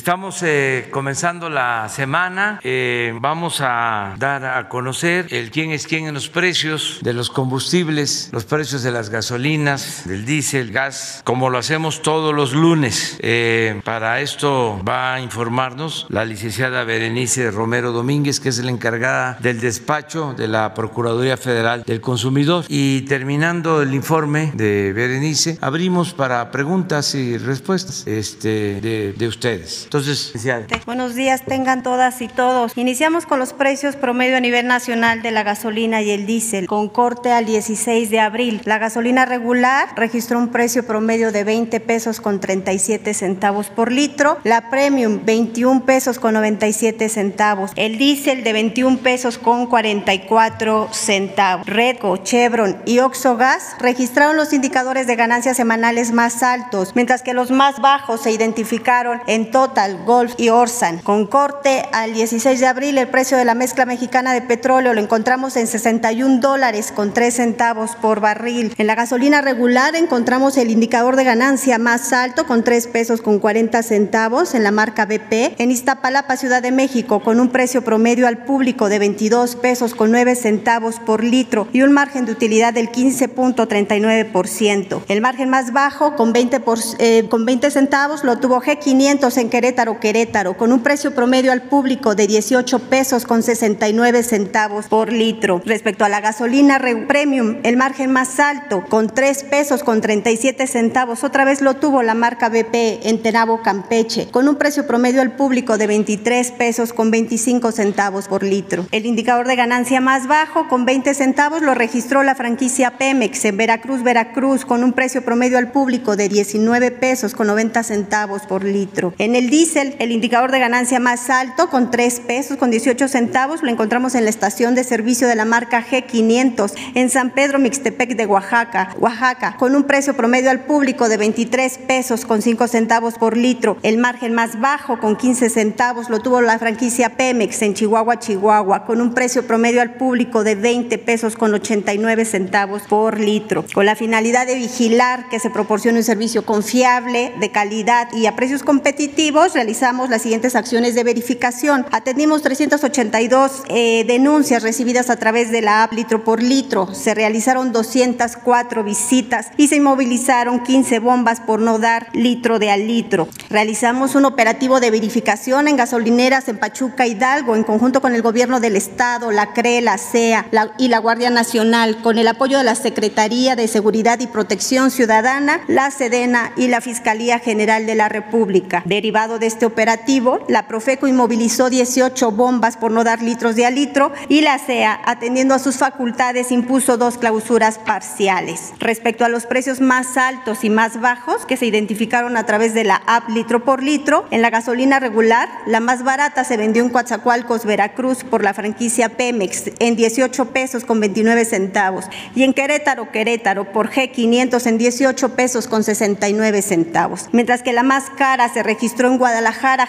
Estamos eh, comenzando la semana. Eh, vamos a dar a conocer el quién es quién en los precios de los combustibles, los precios de las gasolinas, del diésel, gas, como lo hacemos todos los lunes. Eh, para esto va a informarnos la licenciada Berenice Romero Domínguez, que es la encargada del despacho de la Procuraduría Federal del Consumidor. Y terminando el informe de Berenice, abrimos para preguntas y respuestas este, de, de ustedes. Entonces, buenos días, tengan todas y todos. Iniciamos con los precios promedio a nivel nacional de la gasolina y el diésel, con corte al 16 de abril. La gasolina regular registró un precio promedio de 20 pesos con 37 centavos por litro, la premium 21 pesos con 97 centavos, el diésel de 21 pesos con 44 centavos. Redco, Chevron y Oxogas registraron los indicadores de ganancias semanales más altos, mientras que los más bajos se identificaron en todo Total, Golf y Orsan. Con corte al 16 de abril, el precio de la mezcla mexicana de petróleo lo encontramos en 61 dólares con 3 centavos por barril. En la gasolina regular encontramos el indicador de ganancia más alto con 3 pesos con 40 centavos en la marca BP. En Iztapalapa, Ciudad de México, con un precio promedio al público de 22 pesos con 9 centavos por litro y un margen de utilidad del 15.39%. El margen más bajo con 20, por, eh, con 20 centavos lo tuvo G500 en Querétaro, Querétaro, con un precio promedio al público de 18 pesos con 69 centavos por litro. Respecto a la gasolina premium, el margen más alto, con 3 pesos con 37 centavos, otra vez lo tuvo la marca BP en Tenabo, Campeche, con un precio promedio al público de 23 pesos con 25 centavos por litro. El indicador de ganancia más bajo, con 20 centavos, lo registró la franquicia Pemex en Veracruz, Veracruz, con un precio promedio al público de 19 pesos con 90 centavos por litro. En el diésel, el indicador de ganancia más alto, con 3 pesos con 18 centavos, lo encontramos en la estación de servicio de la marca G500 en San Pedro Mixtepec de Oaxaca, Oaxaca, con un precio promedio al público de 23 pesos con 5 centavos por litro. El margen más bajo, con 15 centavos, lo tuvo la franquicia Pemex en Chihuahua, Chihuahua, con un precio promedio al público de 20 pesos con 89 centavos por litro. Con la finalidad de vigilar que se proporcione un servicio confiable, de calidad y a precios competitivos, realizamos las siguientes acciones de verificación. Atendimos 382 eh, denuncias recibidas a través de la app litro por litro. Se realizaron 204 visitas y se inmovilizaron 15 bombas por no dar litro de al litro. Realizamos un operativo de verificación en gasolineras en Pachuca, Hidalgo, en conjunto con el gobierno del estado, la CRE, la CEA y la Guardia Nacional, con el apoyo de la Secretaría de Seguridad y Protección Ciudadana, la Sedena y la Fiscalía General de la República. Derivado de este operativo, la Profeco inmovilizó 18 bombas por no dar litros de alitro y la CEA, atendiendo a sus facultades, impuso dos clausuras parciales. Respecto a los precios más altos y más bajos que se identificaron a través de la app litro por litro, en la gasolina regular, la más barata se vendió en Coatzacoalcos, Veracruz, por la franquicia Pemex en 18 pesos con 29 centavos y en Querétaro, Querétaro, por G500 en 18 pesos con 69 centavos. Mientras que la más cara se registró en Guadalajara,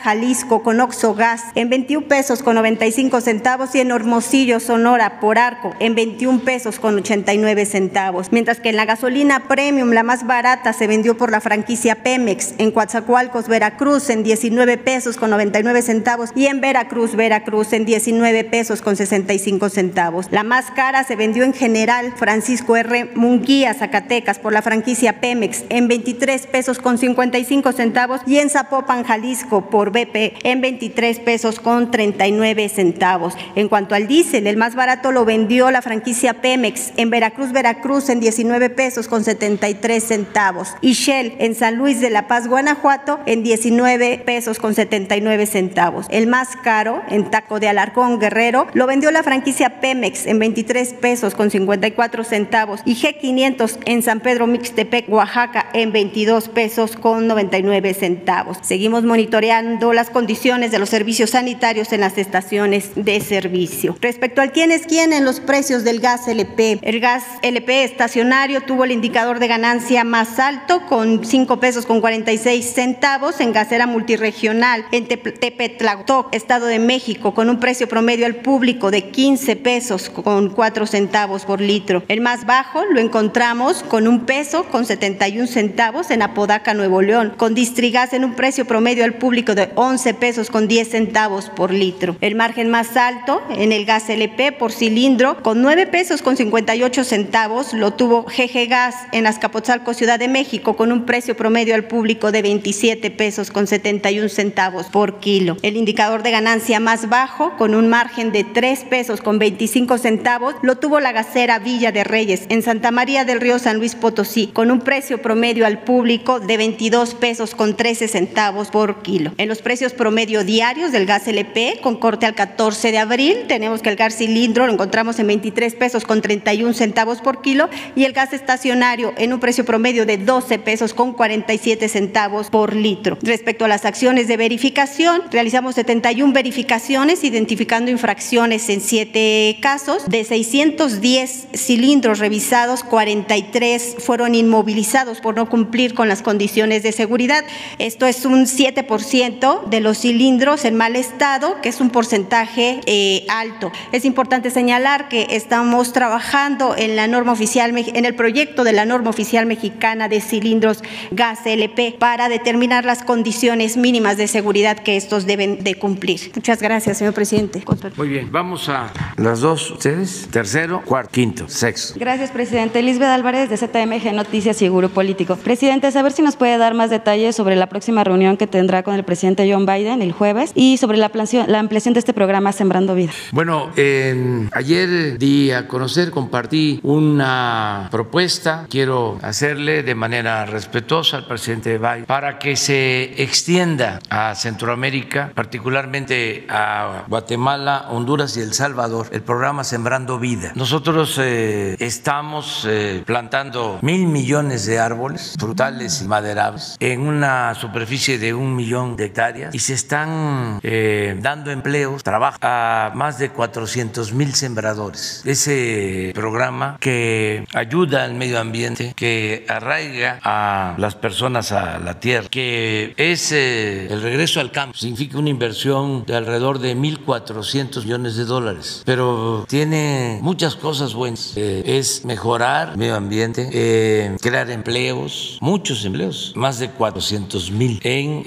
Jalisco, con Oxogas en 21 pesos con 95 centavos y en Hermosillo, Sonora, por Arco, en 21 pesos con 89 centavos. Mientras que en la gasolina premium, la más barata, se vendió por la franquicia Pemex en Coatzacoalcos, Veracruz, en 19 pesos con 99 centavos y en Veracruz, Veracruz, en 19 pesos con 65 centavos. La más cara se vendió en general Francisco R. Munguía, Zacatecas, por la franquicia Pemex en 23 pesos con 55 centavos y en Zapopan, Jalisco por BP en 23 pesos con 39 centavos. En cuanto al diésel, el más barato lo vendió la franquicia Pemex en Veracruz, Veracruz en 19 pesos con 73 centavos y Shell en San Luis de la Paz, Guanajuato en 19 pesos con 79 centavos. El más caro en Taco de Alarcón, Guerrero, lo vendió la franquicia Pemex en 23 pesos con 54 centavos y G500 en San Pedro Mixtepec, Oaxaca en 22 pesos con 99 centavos. Seguimos monitoreando las condiciones de los servicios sanitarios en las estaciones de servicio. Respecto al quién es quién en los precios del gas LP, el gas LP estacionario tuvo el indicador de ganancia más alto con 5 pesos con 46 centavos en gasera multiregional en Tepetlautoc, Estado de México, con un precio promedio al público de 15 pesos con 4 centavos por litro. El más bajo lo encontramos con un peso con 71 centavos en Apodaca, Nuevo León, con Distrigas en un precio promedio al público de 11 pesos con 10 centavos por litro. El margen más alto en el gas LP por cilindro con 9 pesos con 58 centavos lo tuvo GG Gas en Azcapotzalco, Ciudad de México, con un precio promedio al público de 27 pesos con 71 centavos por kilo. El indicador de ganancia más bajo, con un margen de 3 pesos con 25 centavos, lo tuvo la gasera Villa de Reyes en Santa María del Río San Luis Potosí, con un precio promedio al público de 22 pesos con 13 centavos por kilo. En los precios promedio diarios del gas LP, con corte al 14 de abril, tenemos que el gas cilindro lo encontramos en 23 pesos con 31 centavos por kilo y el gas estacionario en un precio promedio de 12 pesos con 47 centavos por litro. Respecto a las acciones de verificación, realizamos 71 verificaciones identificando infracciones en 7 casos. De 610 cilindros revisados, 43 fueron inmovilizados por no cumplir con las condiciones de seguridad. Esto es un 7% de los cilindros en mal estado, que es un porcentaje eh, alto. Es importante señalar que estamos trabajando en la norma oficial, en el proyecto de la norma oficial mexicana de cilindros gas LP para determinar las condiciones mínimas de seguridad que estos deben de cumplir. Muchas gracias, señor presidente. Muy bien, vamos a las dos, ustedes, tercero, cuarto, quinto, sexto. Gracias, presidente. Lisbeth Álvarez de ZMG Noticias y Seguro Político. Presidente, saber si nos puede dar más detalles sobre la próxima reunión que tendrá con el presidente John Biden el jueves y sobre la, la ampliación de este programa Sembrando Vida. Bueno, ayer di a conocer, compartí una propuesta, quiero hacerle de manera respetuosa al presidente Biden para que se extienda a Centroamérica, particularmente a Guatemala, Honduras y El Salvador, el programa Sembrando Vida. Nosotros eh, estamos eh, plantando mil millones de árboles frutales y maderables en una superficie de un millón de hectáreas y se están eh, dando empleos, trabajo a más de 400 mil sembradores. Ese programa que ayuda al medio ambiente, que arraiga a las personas a la tierra, que es el regreso al campo, significa una inversión de alrededor de 1.400 millones de dólares, pero tiene muchas cosas buenas. es mejorar el medio ambiente, eh, crear empleos, muchos empleos, más de 400 mil en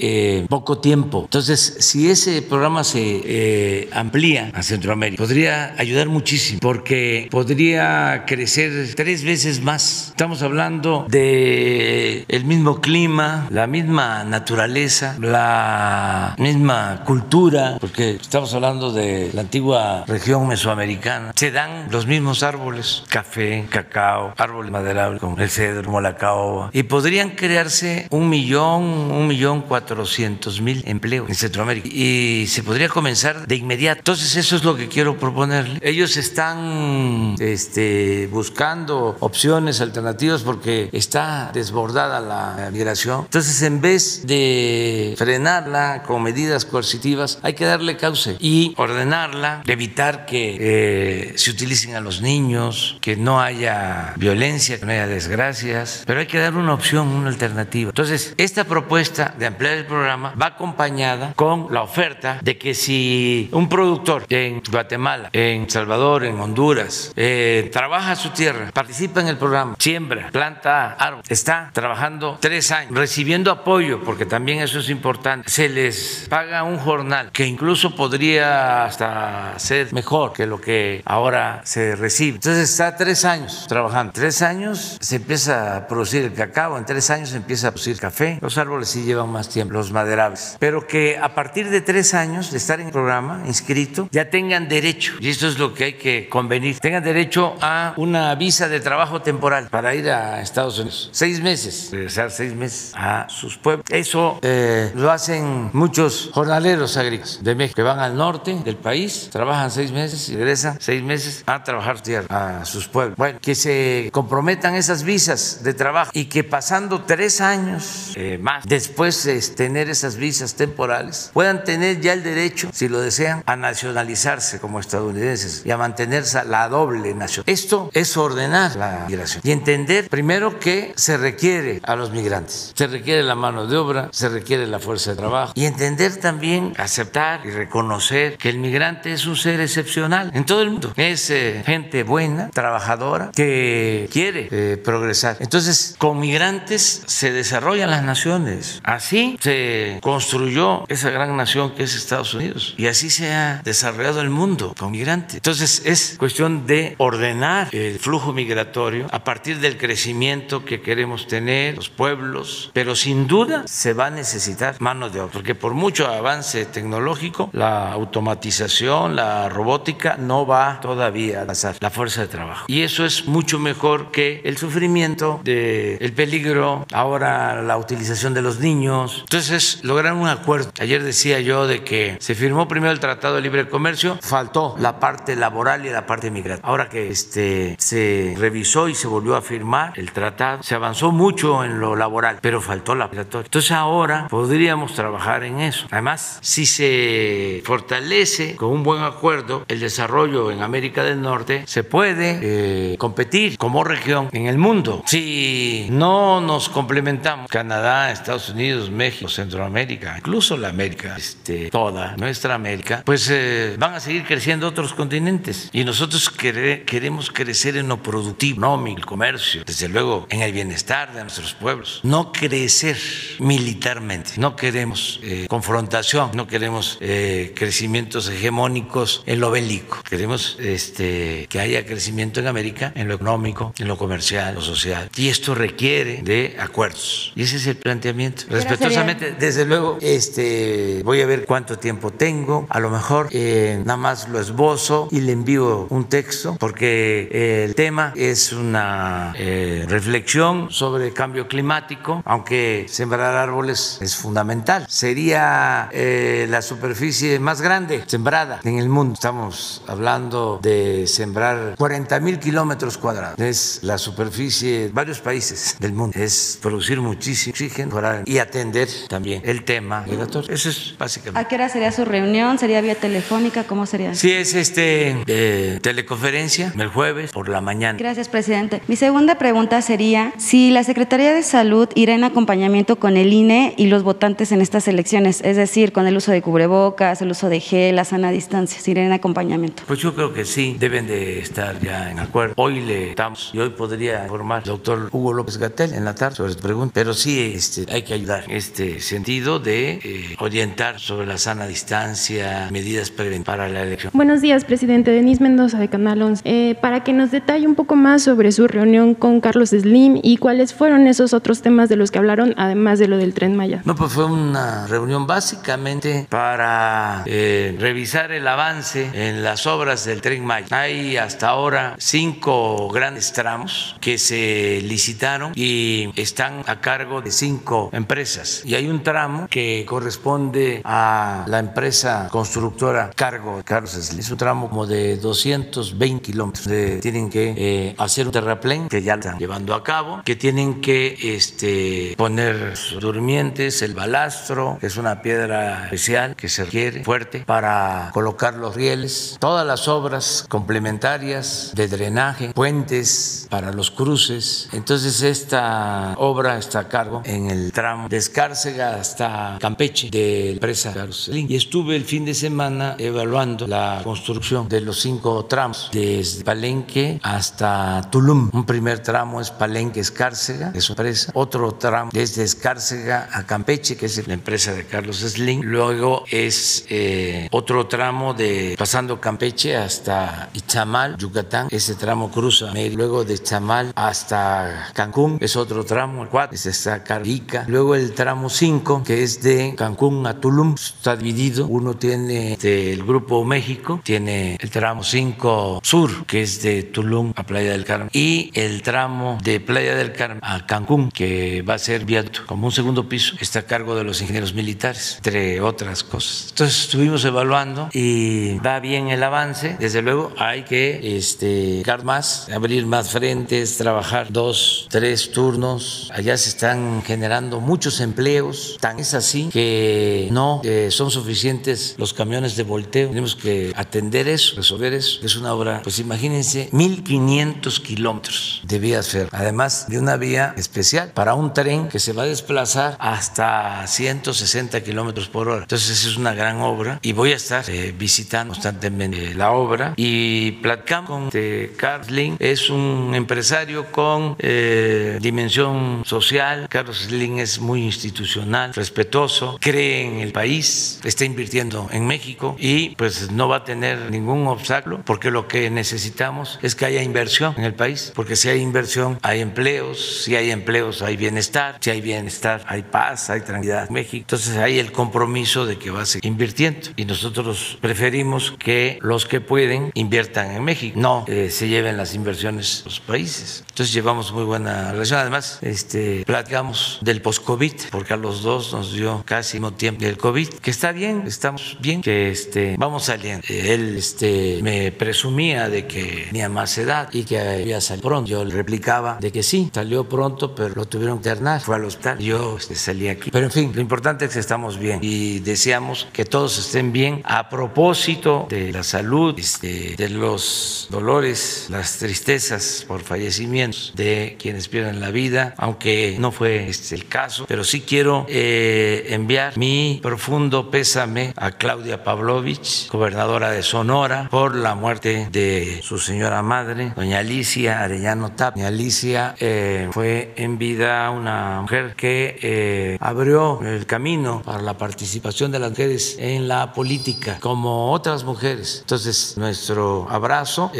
poco tiempo. Entonces, si ese programa se eh, amplía a Centroamérica, podría ayudar muchísimo porque podría crecer tres veces más. Estamos hablando de el mismo clima, la misma naturaleza, la misma cultura, porque estamos hablando de la antigua región mesoamericana. Se dan los mismos árboles, café, cacao, árboles maderables como el cedro, caoba, y podrían crearse un millón, un millón cuatrocientos mil empleos en Centroamérica y se podría comenzar de inmediato. Entonces eso es lo que quiero proponerle. Ellos están este, buscando opciones alternativas porque está desbordada la migración. Entonces en vez de frenarla con medidas coercitivas, hay que darle cauce y ordenarla, evitar que eh, se utilicen a los niños, que no haya violencia, que no haya desgracias, pero hay que dar una opción, una alternativa. Entonces, esta propuesta de ampliar el programa va acompañada con la oferta de que si un productor en Guatemala, en Salvador, en Honduras, eh, trabaja su tierra, participa en el programa, siembra, planta árbol, está trabajando tres años, recibiendo apoyo, porque también eso es importante, se les paga un jornal que incluso podría hasta ser mejor que lo que ahora se recibe. Entonces está tres años trabajando, tres años se empieza a producir el cacao, en tres años se empieza a producir café, los árboles sí llevan más tiempo, los maderables, pero que a partir de tres años de estar en el programa inscrito ya tengan derecho, y esto es lo que hay que convenir, tengan derecho a una visa de trabajo temporal para ir a Estados Unidos, seis meses, regresar seis meses a sus pueblos. Eso eh, lo hacen muchos jornaleros agrícolas de México que van al norte del país, trabajan seis meses y regresan seis meses a trabajar tierra, a sus pueblos. Bueno, que se comprometan esas visas de trabajo y que pasando tres años eh, más después de tener esas visas temporales puedan tener ya el derecho, si lo desean, a nacionalizarse como estadounidenses y a mantenerse la doble nación. Esto es ordenar la migración y entender primero que se requiere a los migrantes, se requiere la mano de obra, se requiere la fuerza de trabajo y entender también, aceptar y reconocer que el migrante es un ser excepcional en todo el mundo. Es eh, gente buena, trabajadora, que quiere eh, progresar. Entonces, con migrantes se desarrollan las naciones. Así se construyó esa gran nación que es Estados Unidos. Y así se ha desarrollado el mundo con migrantes. Entonces es cuestión de ordenar el flujo migratorio a partir del crecimiento que queremos tener, los pueblos, pero sin duda se va a necesitar mano de obra, porque por mucho avance tecnológico, la automatización, la robótica no va todavía a pasar la fuerza de trabajo. Y eso es mucho mejor que el sufrimiento, de el peligro, ahora la utilización de los niños. Entonces, lograr un acuerdo. Ayer decía yo de que se firmó primero el Tratado de Libre Comercio, faltó la parte laboral y la parte migratoria. Ahora que este, se revisó y se volvió a firmar el tratado, se avanzó mucho en lo laboral, pero faltó la migratoria. Entonces ahora podríamos trabajar en eso. Además, si se fortalece con un buen acuerdo el desarrollo en América del Norte, se puede eh, competir como región en el mundo. Si no nos complementamos, Canadá, Estados Unidos, México, Centroamérica, incluso la América, este, toda nuestra América, pues eh, van a seguir creciendo otros continentes. Y nosotros queremos crecer en lo productivo, no en el comercio, desde luego en el bienestar de nuestros pueblos. No crecer militarmente, no queremos eh, confrontación, no queremos eh, crecimientos hegemónicos en lo bélico. Queremos este, que haya crecimiento en América en lo económico, en lo comercial, lo social. Y esto requiere de acuerdos. Y ese es el planteamiento. Respetuosamente, desde luego, este, voy a ver cuánto tiempo tengo. A lo mejor eh, nada más lo esbozo y le envío un texto porque eh, el tema es una eh, reflexión sobre cambio climático, aunque sembrar árboles es fundamental. Sería la superficie más grande sembrada en el mundo. Estamos hablando de sembrar 40 mil kilómetros cuadrados. Es la superficie de varios países del mundo. Es producir muchísimo oxígeno y atender también el tema migratorio. Eso es básicamente. ¿A qué hora sería su reunión? ¿Sería vía telefónica? ¿Cómo sería? Sí, es este de teleconferencia el jueves por la mañana. Gracias, presidente. Mi segunda pregunta sería si la Secretaría de Salud irá en acompañamiento con el INE y los votantes en estas elecciones, es decir, con el uso de cubrebocas, el uso de gel, la sana distancia, si irá en acompañamiento. Pues yo creo que sí, deben de estar ya en acuerdo. Hoy le estamos, y hoy podría informar al doctor Hugo López Gatel en la tarde sobre esta pregunta, pero sí este, hay que ayudar este sentido de eh, orientar sobre la sana distancia, medidas para la elección. Buenos días, presidente. Denis Mendoza de Canal 11. Eh, para que nos detalle un poco más sobre su reunión con Carlos Slim y cuáles fueron esos otros temas de los que hablaron, además de lo del tren Maya. No, pues fue una reunión básicamente para eh, revisar el avance en las obras del tren Maya. Hay hasta ahora cinco grandes tramos que se licitaron y están a cargo de cinco empresas. Y hay un tramo que corresponde a la empresa constructora Cargo Carlos. Es un tramo como de 220 kilómetros. tienen que eh, hacer un terraplén que ya están llevando a cabo, que tienen que este, poner durmientes, el balastro, que es una piedra especial que se requiere fuerte para colocar los rieles, todas las obras complementarias de drenaje, puentes para los cruces. Entonces esta obra está a cargo en el tramo de Escárcega hasta Campeche de empresa Carlos Slim. Y estuve el fin de semana evaluando la construcción de los cinco tramos desde Palenque hasta Tulum. Un primer tramo es Palenque Escárcega, es su empresa. Otro tramo desde Escárcega a Campeche, que es la empresa de Carlos Slim. Luego es eh, otro tramo de pasando Campeche hasta Ichamal, Yucatán. Ese tramo cruza. Luego de Ichamal hasta Cancún es otro tramo, el 4, es está Carica. Luego el tramo 5, que es de Cancún a Tulum, está dividido. Uno tiene del Grupo México, tiene el tramo 5 Sur, que es de Tulum a Playa del Carmen, y el tramo de Playa del Carmen a Cancún, que va a ser viaducto como un segundo piso, está a cargo de los ingenieros militares, entre otras cosas. Entonces estuvimos evaluando y va bien el avance. Desde luego hay que este, más, abrir más frentes, trabajar dos, tres turnos. Allá se están generando muchos empleos. Tan es así que no eh, son suficientes los camiones de volteo. Tenemos que atender eso, resolver eso. Es una obra, pues imagínense, 1.500 kilómetros de vías férreas. Además de una vía especial para un tren que se va a desplazar hasta 160 kilómetros por hora. Entonces, es una gran obra y voy a estar eh, visitando constantemente la obra. Y platicamos con Carlos Slim, es un empresario con eh, dimensión social. Carlos Slim es muy institucional profesional, respetuoso, cree en el país, está invirtiendo en México y pues no va a tener ningún obstáculo porque lo que necesitamos es que haya inversión en el país, porque si hay inversión hay empleos, si hay empleos hay bienestar, si hay bienestar hay paz, hay tranquilidad en México. Entonces hay el compromiso de que va a seguir invirtiendo y nosotros preferimos que los que pueden inviertan en México, no eh, se lleven las inversiones a los países. Entonces llevamos muy buena relación. Además, este, platicamos del post-COVID, porque a los dos nos dio casi mismo tiempo del COVID, que está bien, estamos bien, que este, vamos saliendo. Él este, me presumía de que tenía más edad y que había salido pronto. Yo le replicaba de que sí, salió pronto, pero lo tuvieron que internar, fue al hospital. Yo este, salí aquí. Pero en fin, lo importante es que estamos bien y deseamos que todos estén bien a propósito de la salud, este, de los dolores, las tristezas por fallecimiento de quienes pierden la vida, aunque no fue este el caso, pero sí quiero eh, enviar mi profundo pésame a Claudia Pavlovich, gobernadora de Sonora, por la muerte de su señora madre, doña Alicia Arellano Tap. Doña Alicia eh, fue en vida una mujer que eh, abrió el camino para la participación de las mujeres en la política, como otras mujeres. Entonces, nuestro abrazo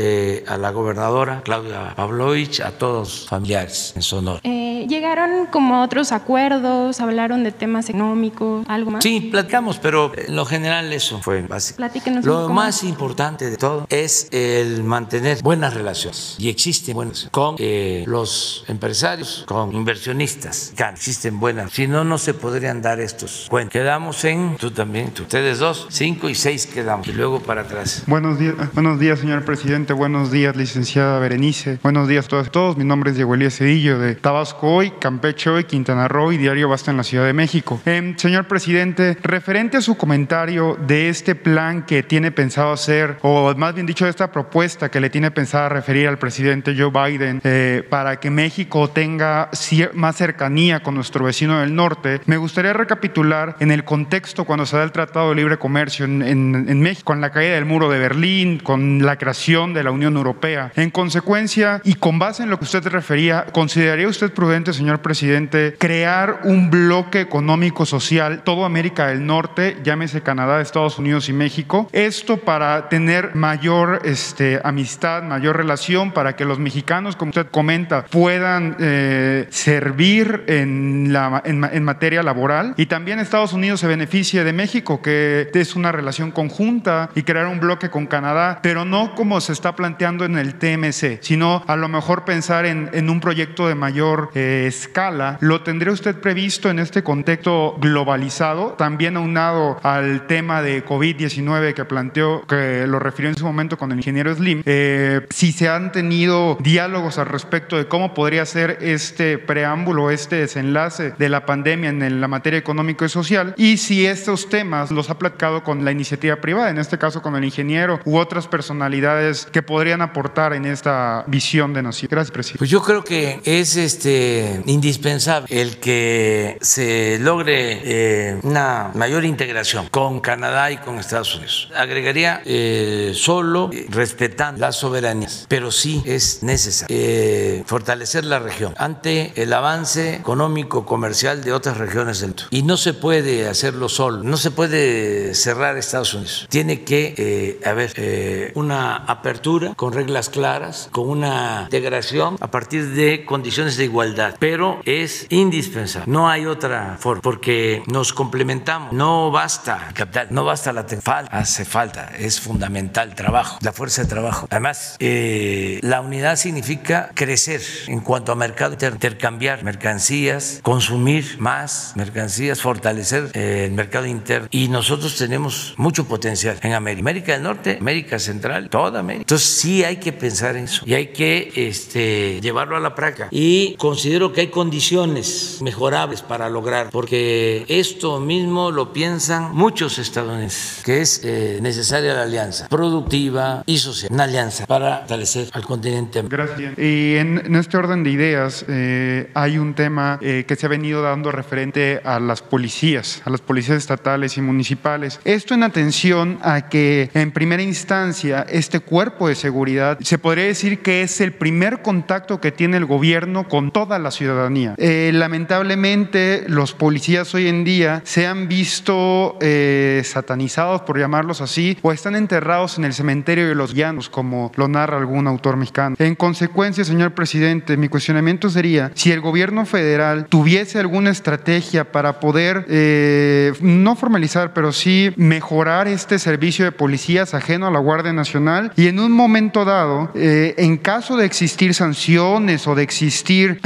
a la gobernadora Claudia Pavlovich, a todos familiares en Sonora. Eh, ¿Llegaron como otros acuerdos? ¿Hablaron de temas económicos? ¿Algo más? Sí, platicamos, pero en lo general eso fue básico. Platíquenos lo más importante de todo es el mantener buenas relaciones y existen buenas con eh, los empresarios, con inversionistas. Ya existen buenas. Si no, no se podrían dar estos cuentos. Quedamos en, tú también, tú, ustedes dos, cinco y seis quedamos. Y luego para atrás. Buenos días, buenos días, señor presidente. Buenos días, licenciada Berenice. Buenos días a todos. Mi nombre es Diego Elías Cedillo de Tabasco hoy, Campeche hoy, Quintana Roo y Diario Basta en la Ciudad de México. Eh, señor presidente, referente a su comentario de este plan que tiene pensado hacer, o más bien dicho, de esta propuesta que le tiene pensado referir al presidente Joe Biden eh, para que México tenga más cercanía con nuestro vecino del norte, me gustaría recapitular en el contexto cuando se da el Tratado de Libre Comercio en, en, en México, con la caída del muro de Berlín, con la creación de la Unión Europea. En consecuencia, y con base en lo que usted refería, ¿consideraría usted prudente, señor presidente, crear un bloque económico social, todo América del Norte, llámese Canadá, Estados Unidos y México? Esto para tener mayor este, amistad, mayor relación, para que los mexicanos, como usted comenta, puedan eh, servir en, la, en, en materia laboral y también Estados Unidos se beneficie de México, que es una relación conjunta y crear un bloque con Canadá, pero no como se está planteando en el TMC, sino a lo mejor pensar en, en un proyecto de mayor eh, escala, ¿lo tendría usted previsto en este contexto globalizado? También aunado al tema de COVID-19 que planteó, que lo refirió en su momento con el ingeniero Slim, eh, si se han tenido diálogos al respecto de cómo podría ser este preámbulo, este desenlace de la pandemia en la materia económica y social, y si estos temas los ha platicado con la iniciativa privada, en este caso con el ingeniero u otras personalidades que podrían aportar en esta visión de nación. Gracias. Pues yo creo que es este indispensable el que se logre eh, una mayor integración con Canadá y con Estados Unidos. Agregaría eh, solo respetando las soberanías, pero sí es necesario eh, fortalecer la región ante el avance económico comercial de otras regiones del mundo. Y no se puede hacerlo solo, no se puede cerrar Estados Unidos. Tiene que haber una apertura con reglas claras, con una integración a partir de condiciones de igualdad, pero es indispensable. No hay otra porque nos complementamos. No basta capital, no basta la falta, hace falta, es fundamental trabajo, la fuerza de trabajo. Además, eh, la unidad significa crecer en cuanto a mercado intercambiar mercancías, consumir más mercancías, fortalecer eh, el mercado interno. Y nosotros tenemos mucho potencial en América, América del Norte, América Central, toda América. Entonces sí hay que pensar en eso y hay que este, llevarlo a la práctica. Y considero que hay condiciones mejorables para lograr, porque esto mismo lo piensan muchos estadounidenses, que es eh, necesaria la alianza productiva y social, una alianza para fortalecer al continente. Gracias. Y en, este orden de ideas eh, hay un tema eh, que se ha venido dando referente a las policías, a las policías estatales y municipales. Esto en atención a que en primera instancia este cuerpo de seguridad se podría decir que es el primer contacto que tiene el gobierno con toda la ciudadanía. Eh, lamentablemente, los policías hoy en día se han visto eh, satanizados, por llamarlos así, o están enterrados en el cementerio de los llanos, como lo narra algún autor mexicano. En consecuencia, señor presidente, mi cuestionamiento sería si el gobierno federal tuviese alguna estrategia para poder, eh, no formalizar, pero sí mejorar este servicio de policías ajeno a la Guardia Nacional y en un momento dado, eh, en caso de existir sanciones o de existir,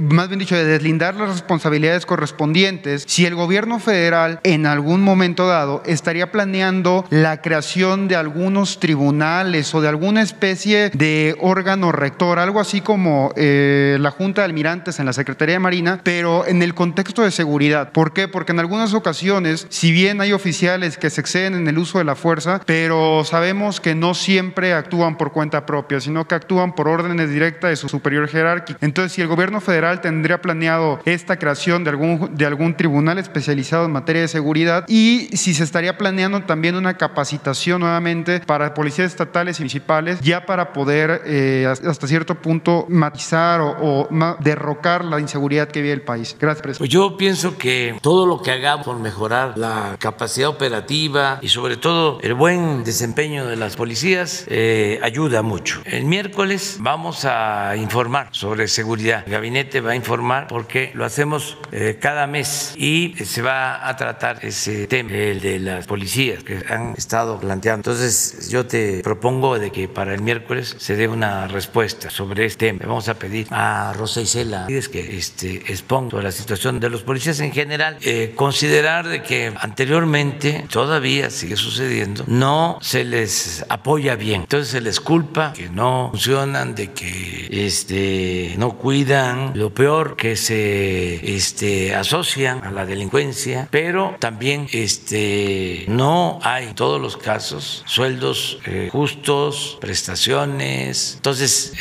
más bien dicho, de deslindar las responsabilidades correspondientes, si el gobierno federal en algún momento dado estaría planeando la creación de algunos tribunales o de alguna especie de órgano rector, algo así como eh, la Junta de Almirantes en la Secretaría de Marina, pero en el contexto de seguridad. ¿Por qué? Porque en algunas ocasiones, si bien hay oficiales que se exceden en el uso de la fuerza, pero sabemos que no siempre actúan por cuenta propia, sino que actúan por órdenes directas de su superior jerárquico. Entonces, si el gobierno federal tendría planeado esta creación de algún, de algún tribunal especializado en materia de seguridad y si se estaría planeando también una capacitación nuevamente para policías estatales y municipales, ya para poder eh, hasta cierto punto matizar o, derrocar la inseguridad que vive el país. Gracias, presidente. Pues yo pienso que todo lo que hagamos por mejorar la capacidad operativa y sobre todo el buen desempeño de las policías eh, ayuda mucho. El miércoles vamos a informar sobre seguridad. El gabinete va a informar porque lo hacemos eh, cada mes y se va a tratar ese tema, el de las policías que han estado planteando. Entonces yo te propongo de que para el miércoles se dé una respuesta sobre este tema. Vamos a pedir a Rosa Isela que este, exponga la situación de los policías en general. Eh, considerar de que anteriormente, todavía sigue sucediendo, no se les apoya bien. Entonces se les culpa que no funcionan, de que este, no cuidan, lo peor que se este, asocian a la delincuencia, pero también este, no hay en todos los casos sueldos eh, justos, prestaciones. Entonces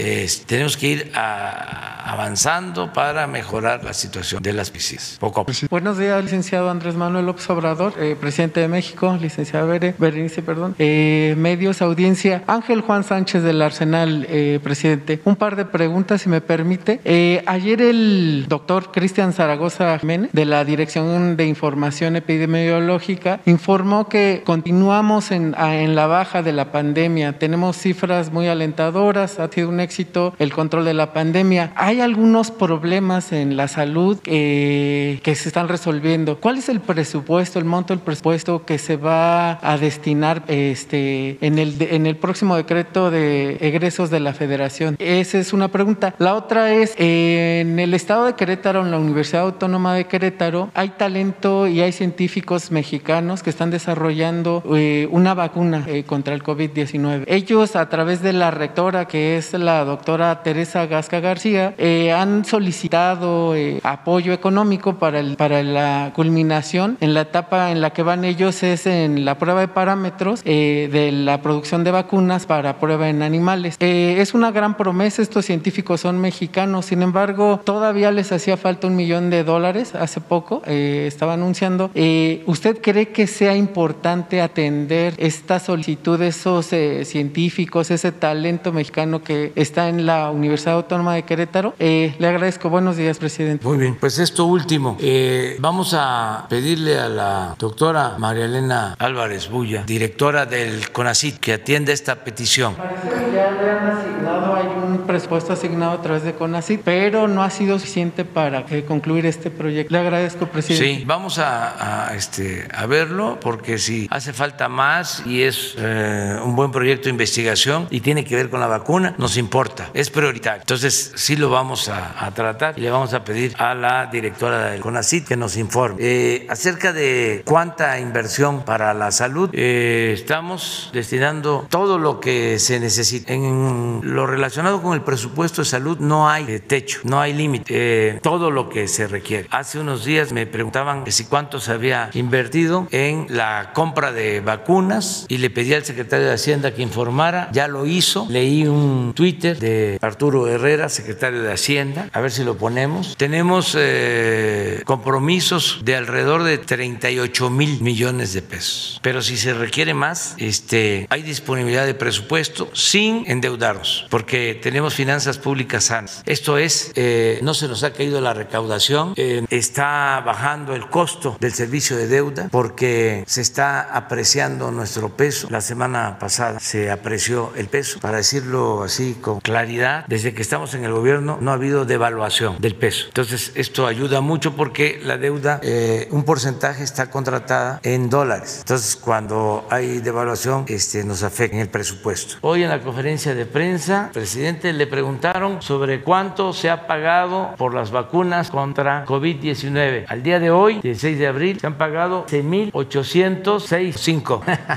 tenemos que ir avanzando para mejorar la situación de las piscinas. Buenos días, licenciado Andrés Manuel López Obrador, eh, presidente de México, licenciado Berenice, perdón, eh, medios, audiencia. Ángel Juan Sánchez del Arsenal, presidente. Un par de preguntas, si me permite. ayer el doctor Cristian Zaragoza Jiménez, de la Dirección de Información Epidemiológica, informó que continuamos en la baja de la pandemia. Tenemos cifras muy alentadoras, ha sido un éxito el control de la pandemia. Hay algunos problemas en la salud que se están resolviendo. ¿Cuál es el presupuesto, el monto del presupuesto que se va a destinar este, en, el, en el próximo decreto de egresos de la federación? Esa es una pregunta. La otra es, en el estado de Querétaro, en la Universidad Autónoma de Querétaro, hay talento y hay científicos mexicanos que están desarrollando eh, una vacuna eh, contra el COVID-19. Ellos, a través de la rectora, que es la doctora Teresa Gasca García, eh, han solicitado apoyo económico para, el, para la culminación. En la etapa en la que van ellos es en la prueba de parámetros de la producción de vacunas para prueba en animales. es una gran promesa, estos científicos son mexicanos, sin embargo, todavía les hacía falta un millón de dólares hace poco, estaba anunciando. ¿Usted cree que sea importante atender esta solicitud de esos eh, científicos, ese talento mexicano que está en la Universidad Autónoma de Querétaro? Eh, le agradezco. Buenos días, presidente. Muy bien, pues esto último. Eh, vamos a pedirle a la doctora María Elena Álvarez Bulla, directora del CONACIT, que atienda esta petición. Parece que ya le han asignado, hay un presupuesto asignado a través de CONACIT, pero no ha sido suficiente para concluir este proyecto. Le agradezco, presidente. Sí, vamos a, este, a verlo porque si hace falta más y es eh, un buen proyecto de investigación y tiene que ver con la vacuna, nos importa, es prioritario. Entonces sí lo vamos a, tratar y le vamos a pedir a la directora del CONACIT que nos informe. Eh, acerca de cuánta inversión para la salud, eh, estamos destinando todo lo que se necesita. En lo relacionado con el presupuesto de salud no hay techo, no hay límite, todo lo que se requiere. Hace unos días me preguntaban que si cuánto se había invertido en la compra de vacunas y le pedí al secretario de Hacienda que informara, ya lo hizo. Leí un Twitter de Arturo Herrera, secretario de Hacienda, a ver si lo ponemos. Tenemos eh, compromisos de alrededor de 38 mil millones de pesos. Pero si se requiere más, este, hay disponibilidad de presupuesto sin endeudarnos, porque tenemos finanzas públicas sanas. Esto es, eh, no se nos ha caído la recaudación, eh, está bajando el costo del servicio de deuda porque se está apreciando nuestro peso. La semana pasada se apreció el peso, para decirlo así con claridad, desde que estamos en el gobierno no ha habido devaluación del peso. Entonces, esto ayuda mucho porque la deuda, eh, un porcentaje está contratada en dólares. Entonces, cuando hay devaluación, este, nos afecta en el presupuesto. Hoy en la conferencia de prensa, presidente, le preguntaron sobre cuánto se ha pagado por las vacunas contra COVID-19. Al día de hoy, 16 de abril, se han pagado 15.806,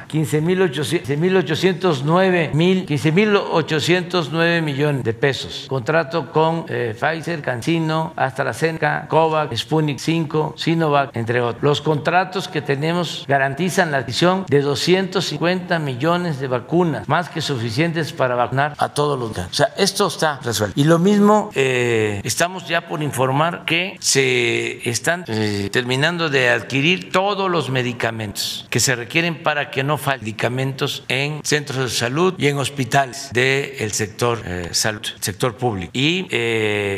15.809 mil, 15.809 millones de pesos. Contrato con eh, Pfizer, Cancino, AstraZeneca, Covax, Sputnik 5, Sinovac, entre otros. Los contratos que tenemos garantizan la adquisición de 250 millones de vacunas, más que suficientes para vacunar a todos los O sea, esto está resuelto. Y lo mismo, eh, estamos ya por informar que se están eh, terminando de adquirir todos los medicamentos que se requieren para que no falten medicamentos en centros de salud y en hospitales del sector eh, salud, sector público. Y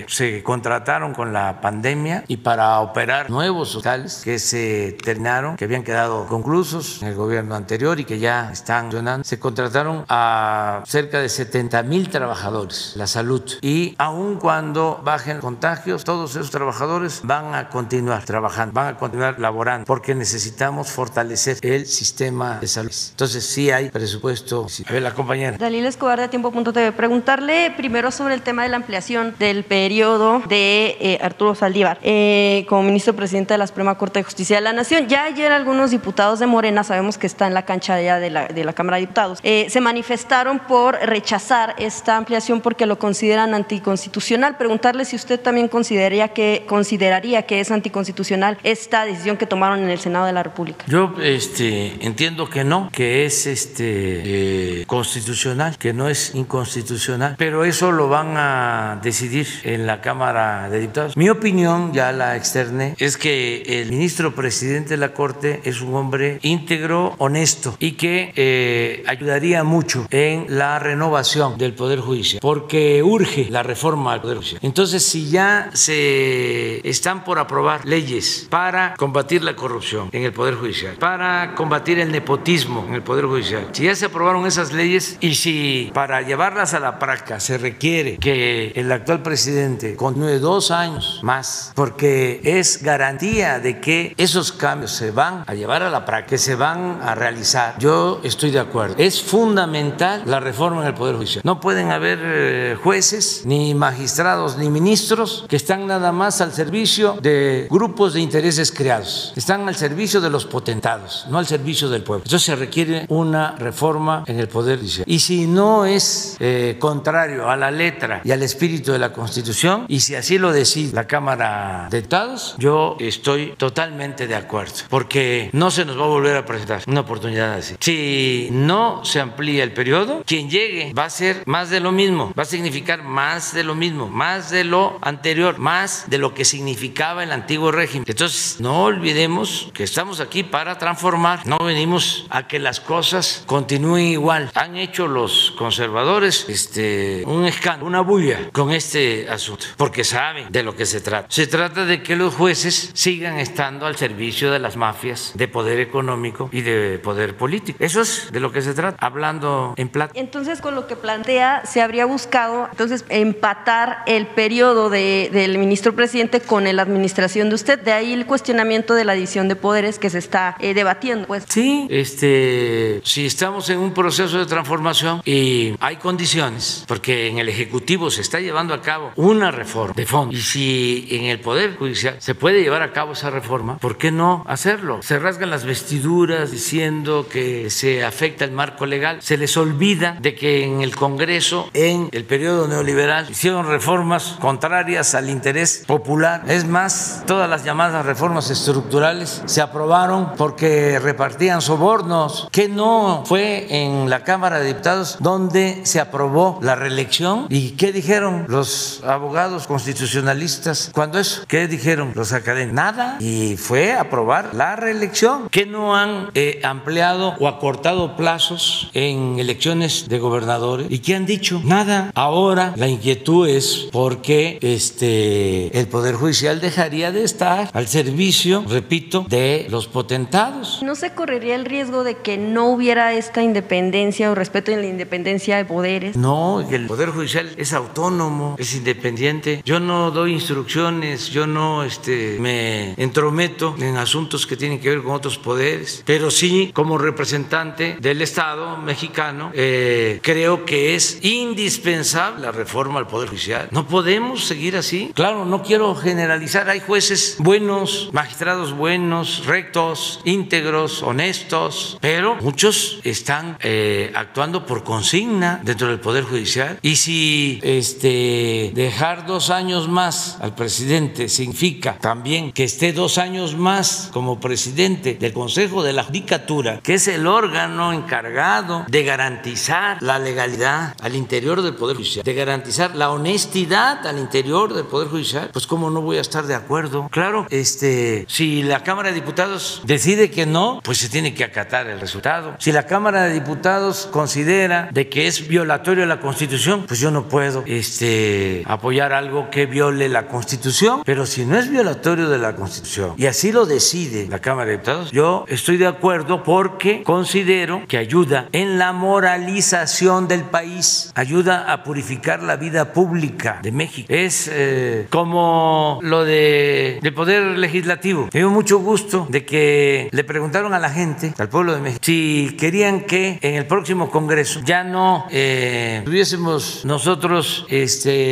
se contrataron con la pandemia y para operar nuevos hospitales que se terminaron, que habían quedado conclusos en el gobierno anterior y que ya están funcionando, se contrataron a cerca de 70 mil trabajadores, la salud. Y aun cuando bajen contagios, todos esos trabajadores van a continuar trabajando, van a continuar laborando, porque necesitamos fortalecer el sistema de salud. Entonces sí hay presupuesto. A ver, la compañera. Dalila Escobar de Tiempo Punto TV. Preguntarle primero sobre el tema de la ampliación del periodo de eh, Arturo Saldívar eh, como ministro presidente de la Suprema Corte de Justicia de la Nación. Ya ayer algunos diputados de Morena, sabemos que está en la cancha ya de la, de la Cámara de Diputados, eh, se manifestaron por rechazar esta ampliación porque lo consideran anticonstitucional. Preguntarle si usted también consideraría que, consideraría que es anticonstitucional esta decisión que tomaron en el Senado de la República. Yo este, entiendo que no, que es este, eh, constitucional, que no es inconstitucional, pero eso lo van a decidir en la Cámara de Diputados. Mi opinión, ya la externé, es que el ministro presidente de la Corte es un hombre íntegro, honesto y que eh, ayudaría mucho en la renovación del Poder Judicial, porque urge la reforma al Poder Judicial. Entonces, si ya se están por aprobar leyes para combatir la corrupción en el Poder Judicial, para combatir el nepotismo en el Poder Judicial, si ya se aprobaron esas leyes y si para llevarlas a la práctica se requiere que el actual presidente continúe dos años más, porque es garantía de que esos cambios se van a llevar a la práctica, que se van a realizar, yo estoy de acuerdo. Es fundamental la reforma en el Poder Judicial. No pueden haber eh, jueces, ni magistrados, ni ministros que están nada más al servicio de grupos de intereses creados. Están al servicio de los potentados, no al servicio del pueblo. Entonces se requiere una reforma en el Poder Judicial. Y si no es eh, contrario a la letra y al espíritu de la Constitución, y si así lo decide la Cámara de Diputados, yo estoy totalmente de acuerdo, porque no se nos va a volver a presentar una oportunidad así. Si no se amplía el periodo, quien llegue va a ser más de lo mismo, va a significar más de lo mismo, más de lo anterior, más de lo que significaba el antiguo régimen. Entonces, no olvidemos que estamos aquí para transformar, no venimos a que las cosas continúen igual. Han hecho los conservadores este, un escándalo, una bulla con este asunto, porque saben de lo que se trata. Se trata de que los jueces sigan estando al servicio de las mafias de poder económico y de poder político. Eso es de lo que se trata, hablando en plata. Entonces, con lo que plantea, se habría buscado entonces empatar el periodo de, del ministro presidente con la administración de usted. De ahí el cuestionamiento de la división de poderes que se está eh, debatiendo. Pues. Sí, este, si estamos en un proceso de transformación y hay condiciones, porque en el Ejecutivo se está llevando a cabo una reforma de fondo, y si en el Poder Judicial se puede llevar a cabo esa reforma, ¿por qué no hacerlo? Se rasgan las vestiduras diciendo que se afecta el marco legal, se les olvida de que en el Congreso, en el periodo neoliberal, hicieron reformas contrarias al interés popular. Es más, todas las llamadas reformas estructurales se aprobaron porque repartían sobornos, que no fue en la Cámara de Diputados donde se aprobó la reelección y qué dijeron los los abogados constitucionalistas cuando eso? ¿Qué dijeron los académicos? Nada. Y fue aprobar la reelección. ¿Qué no han eh, ampliado o acortado plazos en elecciones de gobernadores? ¿Y qué han dicho? Nada. Ahora la inquietud es por qué este, el Poder Judicial dejaría de estar al servicio, repito, de los potentados. ¿No se correría el riesgo de que no hubiera esta independencia o respeto en la independencia de poderes? No, el Poder Judicial es autónomo, es independiente. Yo no doy instrucciones, yo no este, me entrometo en asuntos que tienen que ver con otros poderes, pero sí como representante del Estado mexicano eh, creo que es indispensable la reforma al Poder Judicial. No podemos seguir así. Claro, no quiero generalizar, hay jueces buenos, magistrados buenos, rectos, íntegros, honestos, pero muchos están eh, actuando por consigna dentro del Poder Judicial. Y si este, dejar dos años más al presidente significa también que esté dos años más como presidente del Consejo de la Judicatura, que es el órgano encargado de garantizar la legalidad al interior del Poder Judicial, de garantizar la honestidad al interior del Poder Judicial, pues cómo no voy a estar de acuerdo. Claro, este, si la Cámara de Diputados decide que no, pues se tiene que acatar el resultado. Si la Cámara de Diputados considera de que es violatorio de la Constitución, pues yo no puedo este, apoyar algo que viole la Constitución, pero si no es violatorio de la Constitución y así lo decide la Cámara de Diputados, yo estoy de acuerdo porque considero que ayuda en la moralización del país, ayuda a purificar la vida pública de México. Es eh, como lo de, del poder legislativo. Me dio mucho gusto de que le preguntaron a la gente, al pueblo de México, si querían que en el próximo Congreso ya no eh, tuviésemos nosotros este,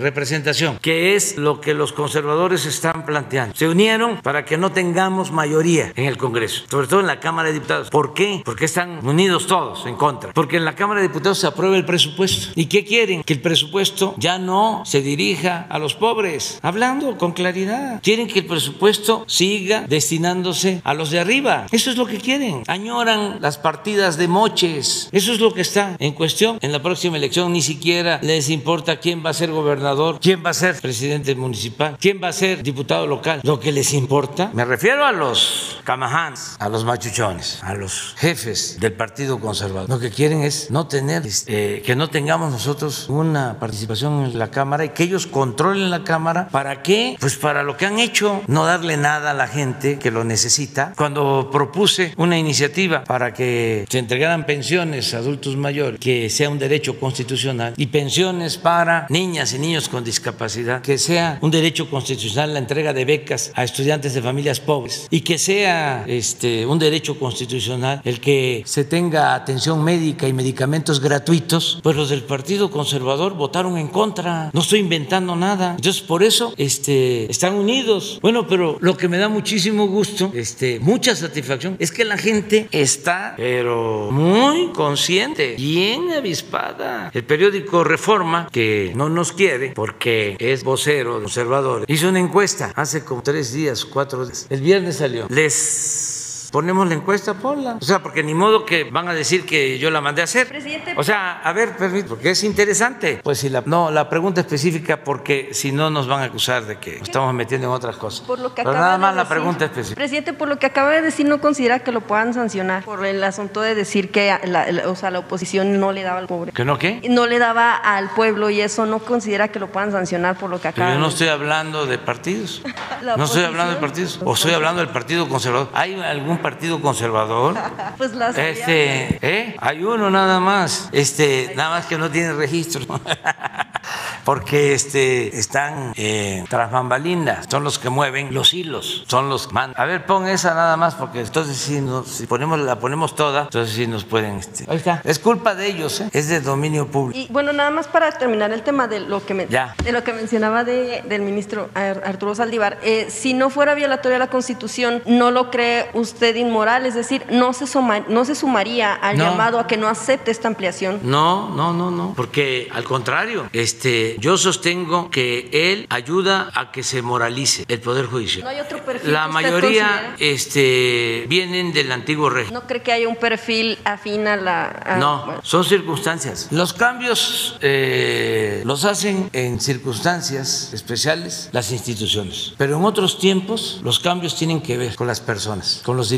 representación, que es lo que los conservadores están planteando. Se unieron para que no tengamos mayoría en el Congreso, sobre todo en la Cámara de Diputados. ¿Por qué? Porque están unidos todos en contra. Porque en la Cámara de Diputados se aprueba el presupuesto. ¿Y qué quieren? Que el presupuesto ya no se dirija a los pobres, hablando con claridad. Quieren que el presupuesto siga destinándose a los de arriba. Eso es lo que quieren. Añoran las partidas de moches. Eso es lo que está en cuestión en la próxima elección. Ni siquiera les importa quién va a ser gobernador, quién va a ser presidente municipal, quién va a ser diputado local. Lo que les importa, me refiero a los camajans, a los machuchones, a los jefes del Partido Conservador. Lo que quieren es no tener, eh, que no tengamos nosotros una participación en la Cámara y que ellos controlen la Cámara. ¿Para qué? Pues para lo que han hecho, no darle nada a la gente que lo necesita. Cuando propuse una iniciativa para que se entregaran pensiones a adultos mayores, que sea un derecho constitucional, y pensiones niñas y niños con discapacidad, que sea un derecho constitucional la entrega de becas a estudiantes de familias pobres, y que sea este, un derecho constitucional el que se tenga atención médica y medicamentos gratuitos, pues los del Partido Conservador votaron en contra. No estoy inventando nada. Entonces, por eso este, están unidos. Bueno, pero lo que me da muchísimo gusto, este, mucha satisfacción, es que la gente está, pero muy consciente, bien avispada. El periódico Reforma, que no nos quiere porque es vocero de hizo una encuesta hace como tres días, cuatro días. El viernes salió. Les ponemos la encuesta, ponla. O sea, porque ni modo que van a decir que yo la mandé a hacer. Presidente. O sea, a ver, permítame, porque es interesante. Pues si la, no, la pregunta específica, porque si no nos van a acusar de que nos estamos metiendo en otras cosas. Por lo que Pero acaba nada de más la decir. pregunta específica. Presidente, por lo que acaba de decir, no considera que lo puedan sancionar por el asunto de decir que la, la- o sea, la oposición no le daba al pobre. ¿Que no qué? No le daba al pueblo y eso no considera que lo puedan sancionar por lo que Pero acaba yo no estoy hablando de partidos. La No estoy hablando de partidos. O estoy hablando del Partido Conservador. ¿Hay algún partido conservador? Pues las Este, ¿eh? Hay uno nada más, este, nada más que no tiene registro, porque este, están eh, tras bambalinas, son los que mueven los hilos, son los que mandan. A ver, pon esa nada más, porque entonces si, nos, si ponemos, la ponemos toda, entonces sí nos pueden. Este, ahí está. Es culpa de ellos, ¿eh? es de dominio público. Y bueno, nada más para terminar el tema de lo que, me- Ya. de lo que mencionaba de- del ministro Ar- Arturo Saldívar, eh, si no fuera violatoria la Constitución, ¿no lo cree usted inmoral? Es decir, ¿no se, suma- no se sumaría al No. llamado a que no acepte esta ampliación? No, no, no, no, porque al contrario, este, yo sostengo que él ayuda a que se moralice el Poder Judicial. No hay otro perfil La que usted mayoría este, vienen del antiguo régimen. ¿No cree que haya un perfil afín a la... a- No, bueno, son circunstancias. Los cambios eh, los hacen en circunstancias especiales las instituciones, pero en otros tiempos los cambios tienen que ver con las personas, con los dirigentes,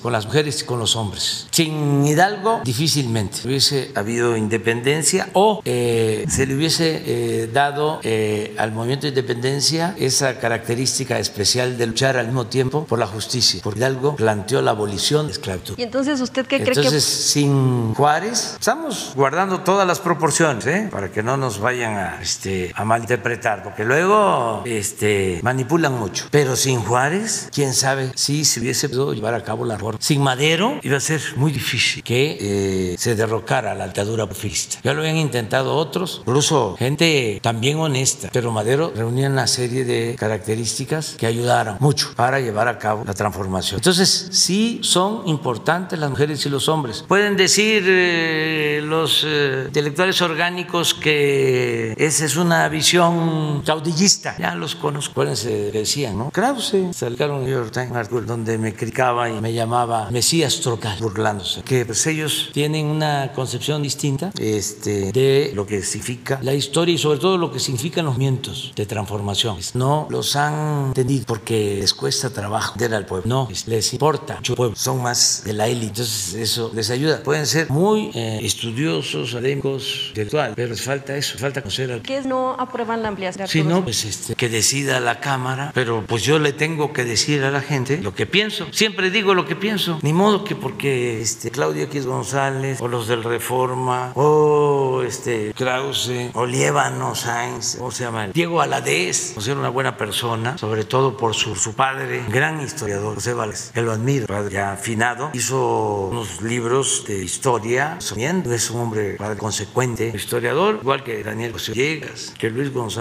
con las mujeres y con los hombres. Sin Hidalgo difícilmente hubiese habido independencia o eh, se le hubiese eh, dado eh, al movimiento de independencia esa característica especial de luchar al mismo tiempo por la justicia, porque Hidalgo planteó la abolición de la esclavitud. Y entonces, ¿usted qué cree Entonces, que...? sin Juárez, estamos guardando todas las proporciones, ¿eh? para que no nos vayan a, este, a malinterpretar, porque luego este, manipulan mucho. Pero sin Juárez, quién sabe si se hubiese podido llevar a cabo la reforma. Sin Madero, iba a ser muy difícil que eh, se derrocara la dictadura porfirista. Ya lo habían intentado otros, incluso gente también honesta, pero Madero reunía una serie de características que ayudaron mucho para llevar a cabo la transformación. Entonces, sí son importantes las mujeres y los hombres. Pueden decir eh, los eh, intelectuales orgánicos que esa es una visión caudillista. Ya los conozco. Acuérdense decían, ¿no? Krause, sacaron New York Times donde me criticaba y me llamaba Mesías Trocal, burlándose. Que pues, ellos tienen una concepción distinta este, de lo que significa la historia y sobre todo lo que significan los movimientos de transformación. No los han entendido porque les cuesta trabajo entender al pueblo. No, les importa mucho pueblo. Son más de la élite. Entonces eso les ayuda. Pueden ser muy eh, estudiosos, académicos, intelectuales, pero les falta eso, falta conocer al ¿Qué no aprueban la ampliación? si no, pues este, que decida la Cámara, pero pues yo le tengo que decir a la gente lo que pienso. Siempre digo lo que pienso. Ni modo que porque este, Claudia X González, o los del Reforma, o este, Krause, o Liévano Sainz, o se llama Diego Aladez, o sea, una buena persona, sobre todo por su, su padre, gran historiador, José Valdés, que lo admiro, padre afinado, hizo unos libros de historia, es un hombre padre consecuente, historiador, igual que Daniel José Villegas, que Luis González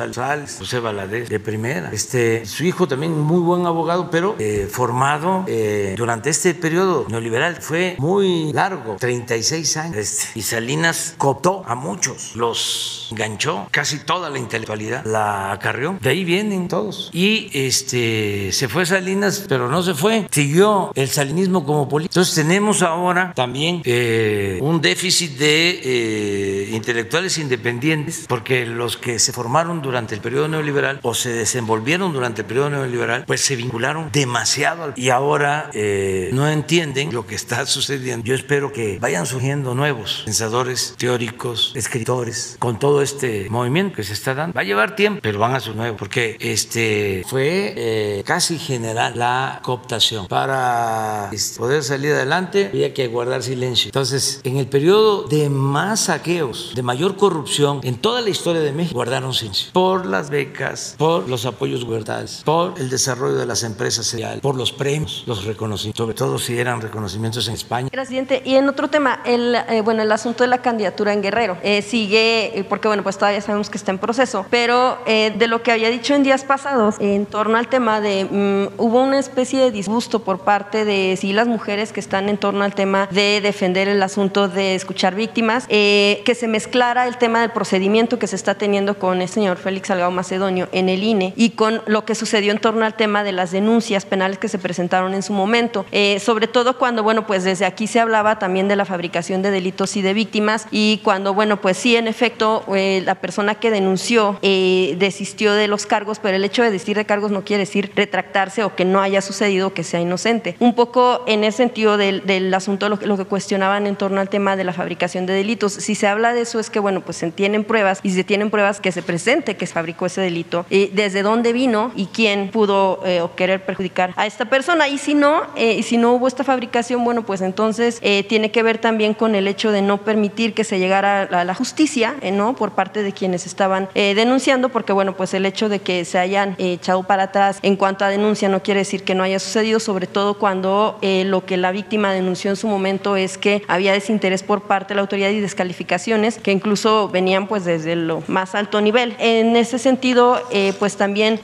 José Valadez, de primera. Este, su hijo también muy buen abogado, pero eh, formado eh, durante este periodo neoliberal. Fue muy largo, 36 años. Este, y Salinas cooptó a muchos, los enganchó, casi toda la intelectualidad la acarrió. De ahí vienen todos. Y este, se fue Salinas, pero no se fue. Siguió el salinismo como político. Entonces tenemos ahora también eh, un déficit de eh, intelectuales independientes, porque los que se formaron durante el periodo neoliberal o se desenvolvieron durante el periodo neoliberal, pues se vincularon demasiado y ahora eh, no entienden lo que está sucediendo. Yo espero que vayan surgiendo nuevos pensadores teóricos, escritores, con todo este movimiento que se está dando. Va a llevar tiempo, pero van a ser nuevos, porque este fue eh, casi general la cooptación para este, poder salir adelante había que guardar silencio. Entonces, en el periodo de más saqueos, de mayor corrupción en toda la historia de México, guardaron silencio. Por las becas, por los apoyos gubernamentales, por el desarrollo de las empresas por los premios, los reconocimientos, sobre todo si eran reconocimientos en España. Presidente, y en otro tema, el, eh, bueno, el asunto de la candidatura en Guerrero eh, sigue, eh, porque bueno, pues todavía sabemos que está en proceso, pero eh, de lo que había dicho en días pasados en torno al tema de, mm, hubo una especie de disgusto por parte de sí las mujeres que están en torno al tema de defender el asunto de escuchar víctimas, eh, que se mezclara el tema del procedimiento que se está teniendo con el señor Félix Salgado Macedonio en el INE y con lo que sucedió en torno al tema de las denuncias penales que se presentaron en su momento, Eh, sobre todo cuando, bueno, pues desde aquí se hablaba también de la fabricación de delitos y de víctimas y cuando, bueno, pues sí, en efecto, eh, la persona que denunció eh, desistió de los cargos, pero el hecho de desistir de cargos no quiere decir retractarse o que no haya sucedido, que sea inocente. Un poco en ese sentido del, asunto, lo, que- lo que cuestionaban en torno al tema de la fabricación de delitos, si se habla de eso es que, bueno, pues se tienen pruebas y se tienen pruebas que se presente que se fabricó ese delito, desde dónde vino y quién pudo o querer perjudicar a esta persona. Y si no, eh, y si no hubo esta fabricación, bueno, pues entonces eh, tiene que ver también con el hecho de no permitir que se llegara a la justicia, eh, ¿no? Por parte de quienes estaban denunciando, porque, bueno, pues el hecho de que se hayan echado para atrás en cuanto a denuncia no quiere decir que no haya sucedido, sobre todo cuando lo que la víctima denunció en su momento es que había desinterés por parte de la autoridad y descalificaciones que incluso venían pues desde lo más alto nivel. En ese sentido, pues también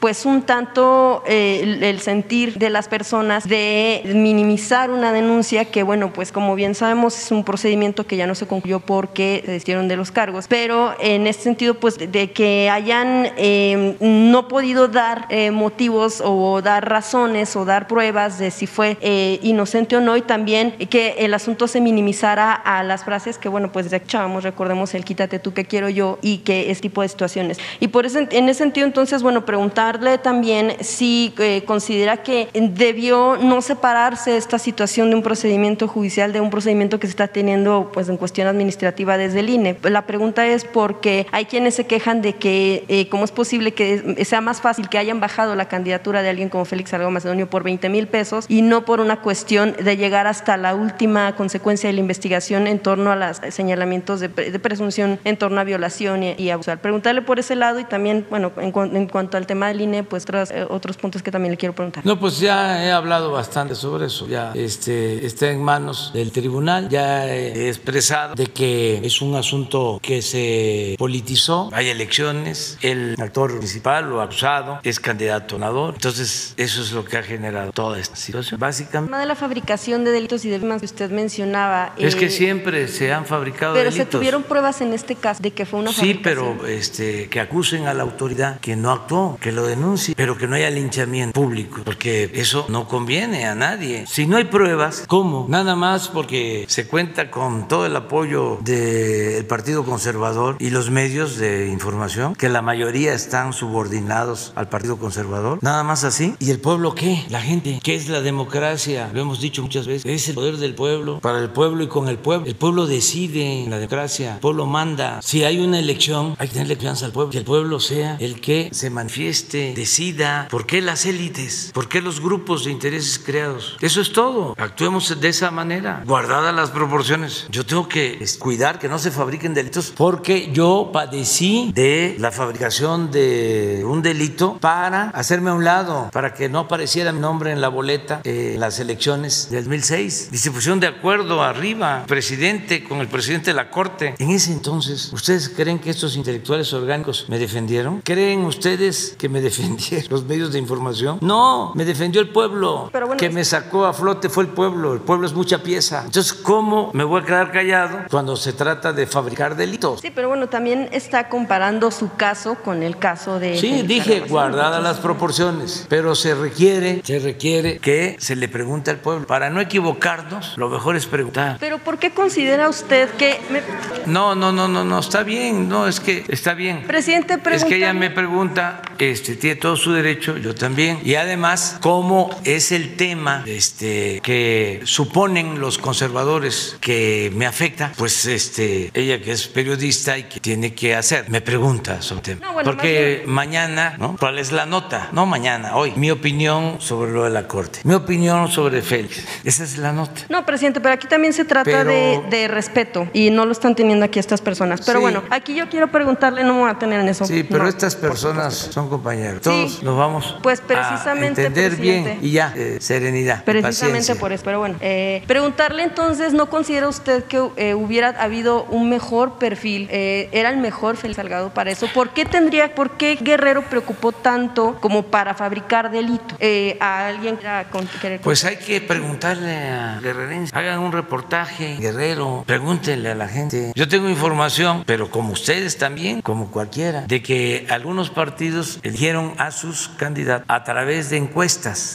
pues un tanto el, el sentir de las personas de minimizar una denuncia que bueno pues como bien sabemos es un procedimiento que ya no se concluyó porque se deshicieron de los cargos pero en este sentido, pues de que hayan eh, no podido dar eh, motivos o dar razones o dar pruebas de si fue eh, inocente o no y también que el asunto se minimizara a las frases que, bueno, pues echábamos, recordemos el quítate tú que quiero yo y que es tipo de situaciones. Y por eso, en ese sentido, entonces, bueno, preguntarle también si considera que debió no separarse esta situación de un procedimiento judicial de un procedimiento que se está teniendo pues en cuestión administrativa desde el INE. La pregunta es porque hay quienes se quejan de que eh, cómo es posible que sea más fácil que hayan bajado la candidatura de alguien como Félix Salgado Macedonio por 20 mil pesos y no por una cuestión de llegar hasta la última consecuencia de la investigación en torno a los señalamientos de, presunción en torno a violación y, abuso. Preguntarle por ese lado y también, bueno, en, cuanto al tema del INE, pues eh, otros puntos que también le quiero preguntar. Pues ya he hablado bastante sobre eso, ya este, está en manos del tribunal, ya he expresado de que es un asunto que se politizó, hay elecciones, el actor principal o acusado es candidato ganador, entonces eso es lo que ha generado toda esta situación. Básicamente. El tema de la fabricación de delitos y demás que usted mencionaba. Es que eh, siempre se han fabricado pero delitos. Pero se tuvieron pruebas en este caso de que fue una sí, pero este, que acusen a la autoridad que no actuó, que lo denuncie, pero que no haya linchamiento público, porque eso no conviene a nadie. Si no hay pruebas, ¿cómo? Nada más porque se cuenta con todo el apoyo del Partido Conservador y los medios de información, que la mayoría están subordinados al Partido Conservador. Nada más así. ¿Y el pueblo qué? La gente. ¿Qué es la democracia? Lo hemos dicho muchas veces. Es el poder del pueblo, para el pueblo y con el pueblo. El pueblo decide en la democracia, el pueblo manda. Si hay una elección, hay que tenerle confianza al pueblo. Que el pueblo sea el que se manifieste, decida. ¿Por qué las élites? ¿Por qué los grupos de intereses creados? Eso es todo. Actuemos de esa manera, guardadas las proporciones. Yo tengo que cuidar que no se fabriquen delitos porque yo padecí de la fabricación de un delito para hacerme a un lado, para que no apareciera mi nombre en la boleta en las elecciones del 2006. Y se pusieron de acuerdo arriba, presidente con el presidente de la Corte. En ese entonces, ¿ustedes creen que estos intelectuales orgánicos me defendieron? ¿Creen ustedes que me defendieron los medios de información? No, me defendió el pueblo. que me sacó a flote fue el pueblo. El pueblo es mucha pieza. Entonces, ¿cómo me voy a quedar callado cuando se trata de fabricar delitos? Sí, pero bueno, también está comparando su caso con el caso de... Sí, dije guardadas las proporciones, pero se requiere, se requiere que se le pregunte al pueblo. Para no equivocarnos, lo mejor es preguntar. Pero ¿por qué considera usted que... No, no, no, no, no, está bien, no, es que está bien. Presidente, Es que ella me pregunta, este, tiene todo su derecho, yo también. Y además, ¿cómo es el tema este, que suponen los conservadores que me afecta? Pues este, ella que es periodista y que tiene que hacer, me pregunta sobre el tema. Porque mañana, ¿no? ¿Cuál es la nota? No mañana, hoy. Mi opinión sobre lo de la Corte. Mi opinión sobre Félix. Esa es la nota. No, presidente, pero aquí también se trata de, respeto y no lo están teniendo aquí estas personas. Pero bueno, aquí yo quiero preguntarle, no me voy a tener en eso. Sí, pero estas personas son compañeros. Todos nos vamos pues precisamente, entender bien y ya, eh, serenidad. Precisamente por eso. Pero bueno, eh, preguntarle entonces, ¿no considera usted que eh, hubiera habido un mejor perfil? ¿Era el mejor Félix Salgado para eso? ¿Por qué tendría, por qué Guerrero preocupó tanto como para fabricar delito a alguien que Pues hay que preguntarle a Guerrerense. Hagan un reportaje, Guerrero, pregúntenle a la gente. Yo tengo información, pero como ustedes también, como cualquiera, de que algunos partidos eligieron a sus candidatos a través de encuestas,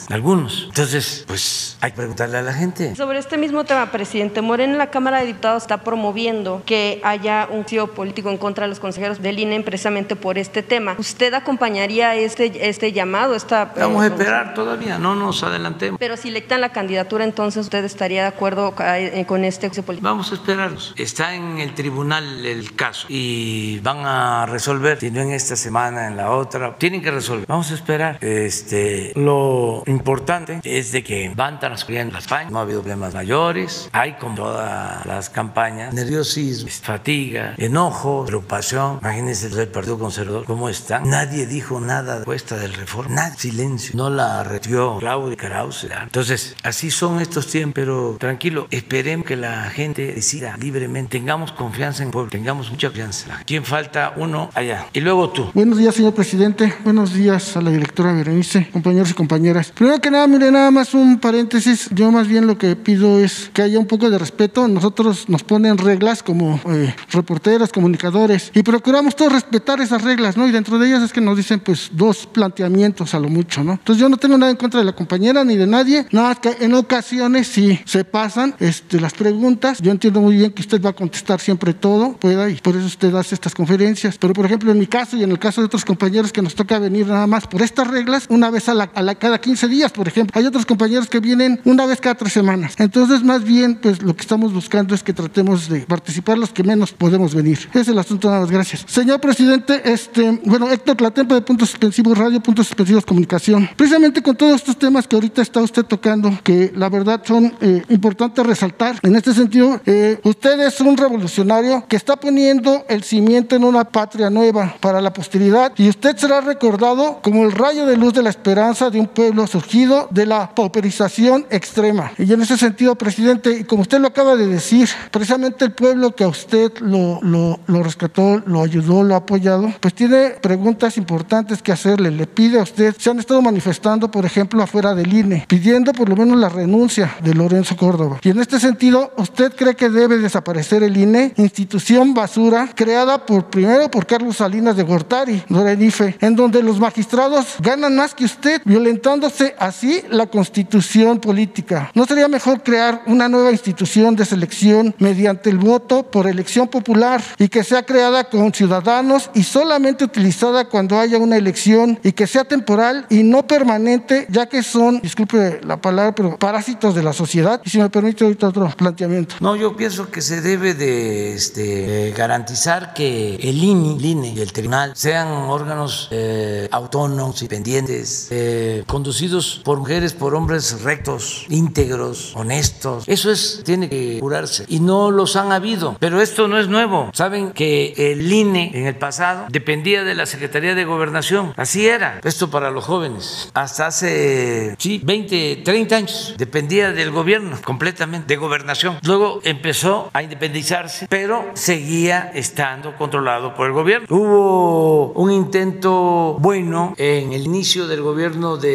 algunos. Entonces, pues hay que preguntarle a la gente. Sobre este mismo tema, presidente Moreno, la Cámara de Diputados está promoviendo que haya un tío político en contra de los consejeros del INE precisamente por este tema. ¿Usted acompañaría este, este llamado? Esta, Vamos a esperar todavía, no nos adelantemos. Pero si electan la candidatura, entonces usted estaría de acuerdo eh, con este político. Vamos a esperarnos. Está en el tribunal el caso y van a resolver, si no en esta semana, en la otra, tienen que resolver. Vamos a esperar. Este, lo importante es de que van transcurriendo las campañas, no ha habido problemas mayores, hay como todas las campañas, nerviosismo, fatiga, enojo, preocupación. Imagínense el Partido Conservador, ¿cómo está? Nadie dijo nada de cuesta del reforma, nada, silencio. No la retió Claudia Krause. Entonces, así son estos tiempos, pero tranquilo, esperemos que la gente decida libremente, tengamos confianza en el pueblo, tengamos mucha confianza. ¿Quién falta? Uno allá. Y luego tú. Buenos días, señor presidente. Buenos días a la directora Berenice, compañeros y compañeras. Primero que nada, mire, nada más un paréntesis. Yo más bien lo que pido es que haya un poco de respeto. Nosotros nos ponen reglas como eh, reporteros, comunicadores, y procuramos todos respetar esas reglas, ¿no? Y dentro de ellas es que nos dicen, pues, dos planteamientos a lo mucho, ¿no? Entonces yo no tengo nada en contra de la compañera ni de nadie, nada que en ocasiones sí se pasan este, las preguntas. Yo entiendo muy bien que usted va a contestar siempre todo, pueda, y por eso usted hace estas conferencias. Pero, por ejemplo, en mi caso y en el caso de otros compañeros que nos toca venir nada más por estas reglas, una vez a la, a la cada 15 días, por ejemplo. Hay otros compañeros que vienen una vez cada tres semanas. Entonces, más bien, pues lo que estamos buscando es que tratemos de participar los que menos podemos venir. Ese es el asunto, nada más. Gracias. Señor presidente, este, bueno, Héctor Clatempo de Puntos Suspensivos Radio, Puntos Suspensivos Comunicación. Precisamente con todos estos temas que ahorita está usted tocando, que la verdad son eh, importantes resaltar. En este sentido, eh, usted es un revolucionario que está poniendo el cimiento en una patria nueva para la posteridad y usted será recordado como el rayo de luz de la esperanza de un pueblo surgido de la pauperización extrema. Y en ese sentido, presidente, y como usted lo acaba de decir, precisamente el pueblo que a usted lo, lo, rescató, lo ayudó, lo ha apoyado, pues tiene preguntas importantes que hacerle. Le pide a usted, se han estado manifestando, por ejemplo, afuera del INE, pidiendo por lo menos la renuncia de Lorenzo Córdoba. Y en este sentido, ¿usted cree que debe desaparecer el INE, institución basura creada por primero por Carlos Salinas de Gortari, Dorenife, en donde los magistrados ganan más que usted, violentándose así la constitución política? ¿No sería mejor crear una nueva institución de selección mediante el voto por elección popular y que sea creada con ciudadanos y solamente utilizada cuando haya una elección y que sea temporal y no permanente, ya que son, disculpe la palabra, pero parásitos de la sociedad? Y si me permite ahorita otro planteamiento. No, yo pienso que se debe de este, garantizar que el INI, el INE y el tribunal sean órganos eh, autónomos, independientes, eh, conducidos por mujeres, por hombres rectos, íntegros, honestos. Eso es, tiene que curarse. Y no los han habido. Pero esto no es nuevo. Saben que el INE en el pasado dependía de la Secretaría de Gobernación. Así era. Esto para los jóvenes. Hasta hace, sí, 20, 30 años. Dependía del gobierno completamente, de gobernación. Luego empezó a independizarse, pero seguía estando controlado por el gobierno. Hubo un intento bueno en el inicio del gobierno de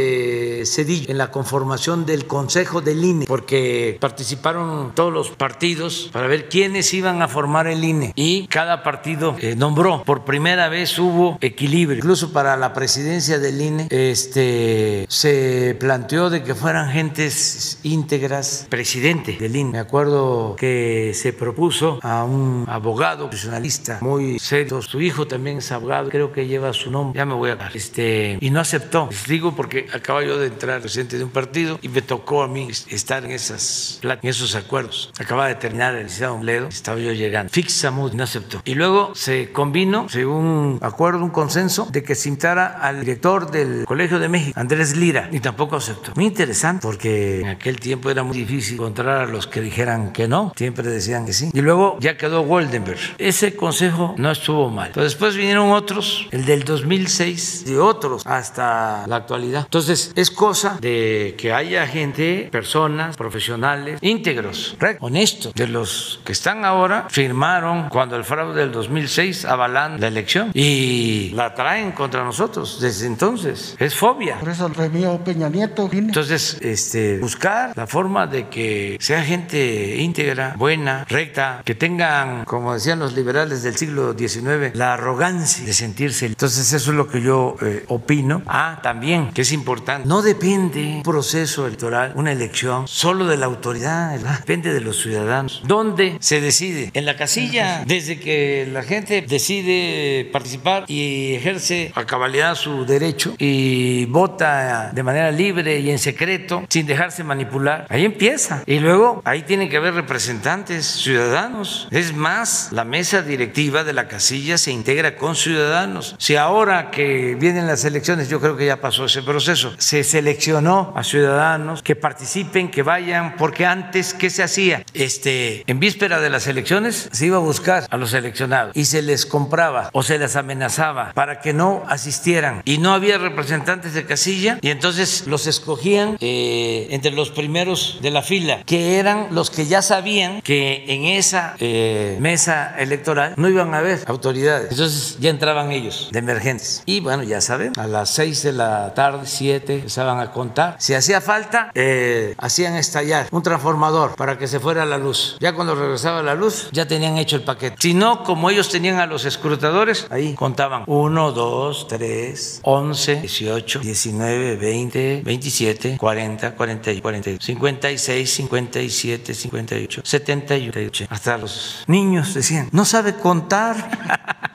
Cedillo, en la conformación del Consejo del INE, porque participaron todos los partidos para ver quiénes iban a formar el INE y cada partido eh, nombró. Por primera vez hubo equilibrio, incluso para la presidencia del INE, este, se planteó de que fueran gentes íntegras, presidente del INE. Me acuerdo que se propuso a un abogado profesionalista muy serio, su hijo también es abogado, creo que lleva su nombre, ya me voy a dar, este, y no aceptó. Les digo porque acaba yo de entrar presidente de un partido y me tocó a mí estar en esas en esos acuerdos. Acaba de terminar el licenciado Ledo, estaba yo llegando. Fixa Mood no aceptó. Y luego se combinó, según un acuerdo, un consenso, de que se invitara al director del Colegio de México, Andrés Lira, y tampoco aceptó. Muy interesante, porque en aquel tiempo era muy difícil encontrar a los que dijeran que no, siempre decían que sí. Y luego ya quedó Goldenberg. Ese consejo no estuvo mal. Pero después vinieron otros, el del 2006, y otros hasta la actualidad. Entonces, es cosa de que haya gente, personas, profesionales, íntegros, honestos, de los que están ahora, firmaron cuando el fraude del 2006 avalan la elección y la traen contra nosotros desde entonces. Es fobia. Por eso el Peña Nieto. Vine. Entonces, este, buscar la forma de que sea gente íntegra, buena, recta, que tengan, como decían los liberales del siglo XIX, la arrogancia de sentirse. Entonces, eso es lo que yo eh, opino. Ah, también, que es importante, no depende un proceso electoral, una elección, solo de la autoridad, depende de los ciudadanos. ¿Dónde se decide? En la casilla, desde que la gente decide participar y ejerce a cabalidad su derecho y vota de manera libre y en secreto, sin dejarse manipular. Ahí empieza. Y luego ahí tienen que haber representantes ciudadanos. Es más, la mesa directiva de la casilla se integra con ciudadanos. Si ahora que vienen las elecciones, yo creo que ya pasó ese proceso, se seleccionó a ciudadanos que participen, que vayan, porque antes, ¿qué se hacía? Este, en víspera de las elecciones se iba a buscar a los seleccionados y se les compraba o se les amenazaba para que no asistieran y no había representantes de casilla y entonces los escogían eh, entre los primeros de la fila, que eran los que ya sabían que en esa eh, mesa electoral no iban a haber autoridades. Entonces ya entraban ellos de emergentes. Y bueno, ya saben, a las 6 de la tarde, 7, empezaban a contar. Si hacía falta, eh, hacían estallar un transformador para que se fuera la luz. Ya cuando regresaba la luz, ya tenían hecho el paquete. Si no, como ellos tenían a los escrutadores, ahí contaban 1, 2, 3, 11, 18, 19, 20, 27, 40, 40, 40, 56, 57, 58, 78. Hasta los niños decían, no sabe contar.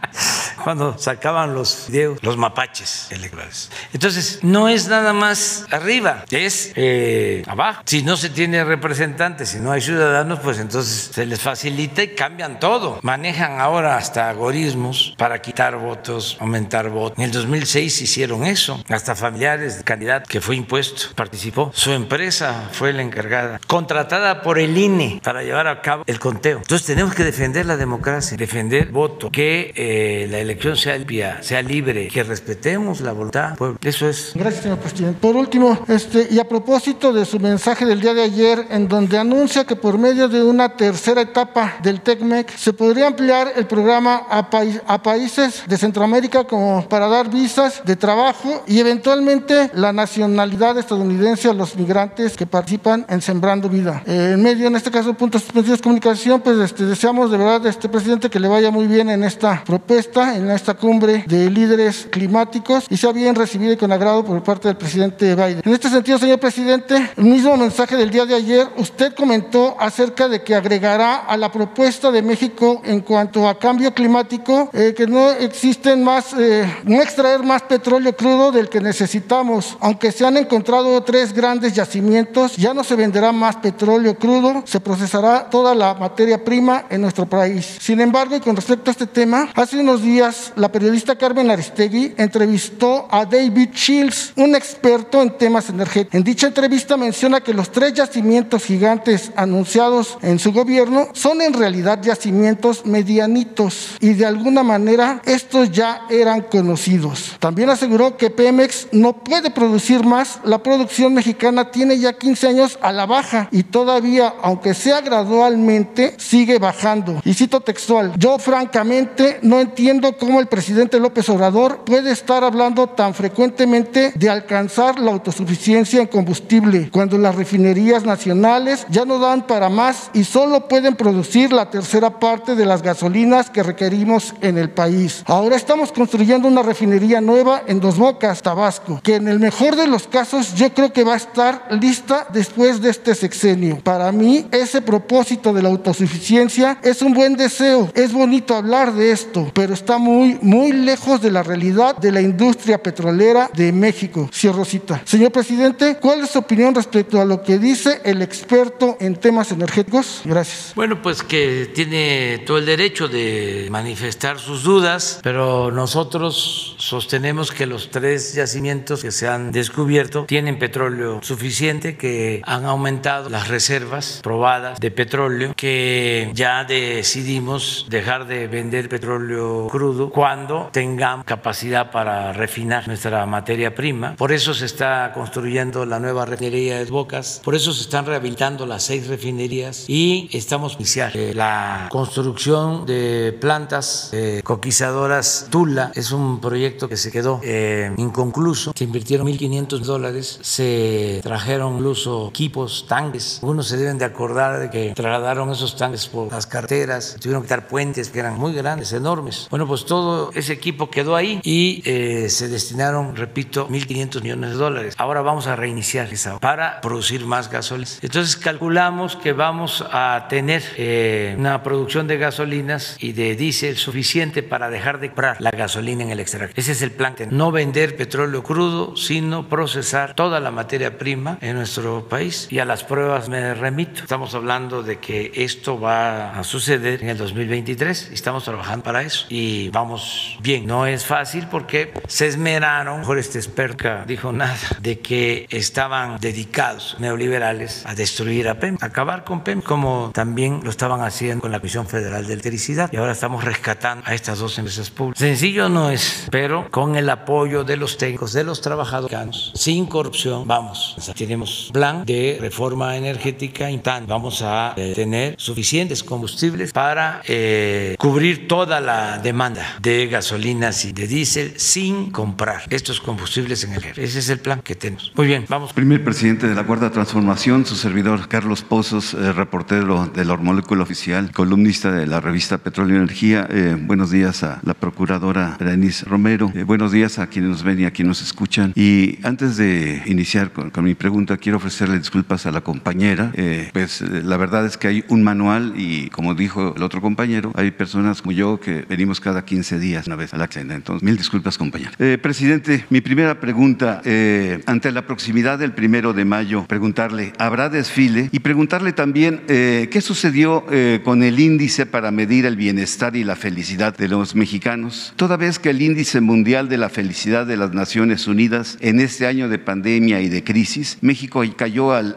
cuando sacaban los videos, los mapaches electorales. Entonces, no es nada más arriba, es eh, abajo. Si no se tiene representantes, si no hay ciudadanos, pues entonces se les facilita y cambian todo. Manejan ahora hasta algoritmos para quitar votos, aumentar votos. En el 2006 hicieron eso. Hasta familiares de candidato que fue impuesto participó. Su empresa fue la encargada, contratada por el INE para llevar a cabo el conteo. Entonces tenemos que defender la democracia, defender voto, que eh, la elección sea limpia, sea libre, que respetemos la voluntad Eso es. Gracias, señor presidente. Por último, este, y a propósito de su mensaje del día de ayer, en donde anuncia que por medio de una tercera etapa del TECMEC se podría ampliar el programa a, a países de Centroamérica como para dar visas de trabajo y eventualmente la nacionalidad estadounidense a los migrantes que participan en Sembrando Vida. Eh, en medio, en este caso, puntos de comunicación, pues este, deseamos de verdad, este presidente, que le vaya muy bien en esta propuesta, en esta cumbre de líderes climáticos y sea bien recibido y con agrado por parte del presidente Biden. En este sentido, señor presidente, el mismo mensaje del día de ayer, usted comentó acerca de que agregará a la propuesta de México en cuanto a cambio climático eh, que no existen más, eh, no extraer más petróleo crudo del que necesitamos. Aunque se han encontrado tres grandes yacimientos, ya no se venderá más petróleo crudo, se procesará toda la materia prima en nuestro país. Sin embargo, y con respecto a este tema, hace unos días la periodista Carmen Aristegui entrevistó a David Shields, un experto en temas energéticos. En dicha entrevista menciona que los tres yacimientos gigantes anunciados en su gobierno son en realidad yacimientos medianitos y de alguna manera estos ya eran conocidos. También aseguró que Pemex no puede producir más, la producción mexicana tiene ya 15 años a la baja y todavía, aunque sea gradualmente, sigue bajando. Y cito textual, yo francamente no entiendo cómo el presidente López Obrador puede estar hablando tan frecuentemente de alcanzar la autosuficiencia en combustible, cuando las refinerías nacionales ya no dan para más y solo pueden producir la tercera parte de las gasolinas que requerimos en el país. Ahora estamos construyendo una refinería nueva en Dos Bocas, Tabasco, que en el mejor de los casos yo creo que va a estar lista después de este sexenio. Para mí, ese propósito de la autosuficiencia es un buen deseo. Es bonito hablar de esto, pero está muy, muy lejos de la realidad de la industria petrolera de México. Cierro cita. Señor presidente, ¿cuál es su opinión respecto a lo que dice el experto en temas energéticos? Gracias. Bueno, pues que tiene todo el derecho de manifestar sus dudas, pero nosotros sostenemos que los tres yacimientos que se han descubierto tienen petróleo suficiente, que han aumentado las reservas probadas de petróleo, que ya decidimos dejar de vender petróleo crudo cuando tengamos capacidad para refinar nuestra materia prima. Por eso se está construyendo la nueva refinería de Bocas, por eso se están rehabilitando las seis refinerías y estamos iniciando eh, la construcción de plantas eh, coquizadoras Tula. Es un proyecto que se quedó eh, inconcluso. Se invirtieron 1.500 dólares, se trajeron incluso equipos, tanques. Algunos se deben de acordar de que trasladaron esos tanques por las carteras, tuvieron que dar puentes que eran muy grandes, enormes. Bueno, pues todo ese equipo quedó ahí y eh, se destinaron, repito, 1.500 millones de dólares. Ahora vamos a reiniciar esa para producir más gasolina. Entonces calculamos que vamos a tener eh, una producción de gasolinas y de diésel suficiente para dejar de comprar la gasolina en el extranjero. Ese es el plan, no vender petróleo crudo, sino procesar toda la materia prima en nuestro país. Y a las pruebas me remito. Estamos hablando de que esto va a suceder en el 2023 y estamos trabajando para eso y vamos bien. No es fácil porque se esmeraron, mejor este experto dijo nada, de que estaban dedicados neoliberales a destruir a PEM, a acabar con PEM, como también lo estaban haciendo con la Comisión Federal de Electricidad. Y ahora estamos rescatando a estas dos empresas públicas. Sencillo no es, pero con el apoyo de los técnicos, de los trabajadores, sin corrupción, vamos. tenemos plan de reforma energética y vamos a eh, tener suficientes combustibles para eh, cubrir toda la demanda de gasolinas y de diésel sin comprar estos combustibles en el. Ese es el plan que tenemos. Muy bien, vamos. Primer presidente de la Cuarta Transformación, su servidor Carlos Pozos, eh, reportero de la Hormolícula Oficial, columnista de la revista Petróleo y Energía. Eh, buenos días a la procuradora Berenice Romero. Eh, buenos días a quienes nos ven y a quienes nos escuchan. Y antes de iniciar con, con mi pregunta, quiero ofrecerle disculpas a la compañera. pues la verdad es que hay un manual y como dijo el otro compañero, hay personas como yo que venimos cada 15 días una vez a la cena. Entonces, mil disculpas, compañero. presidente, mi primera pregunta, ante la proximidad del primero de mayo, preguntarle, ¿habrá desfile? Y preguntarle también, ¿qué sucedió con el índice para medir el bienestar y la felicidad de los mexicanos? Toda vez que el índice mundial de la felicidad de las Naciones Unidas en este año de pandemia y de crisis, México cayó al,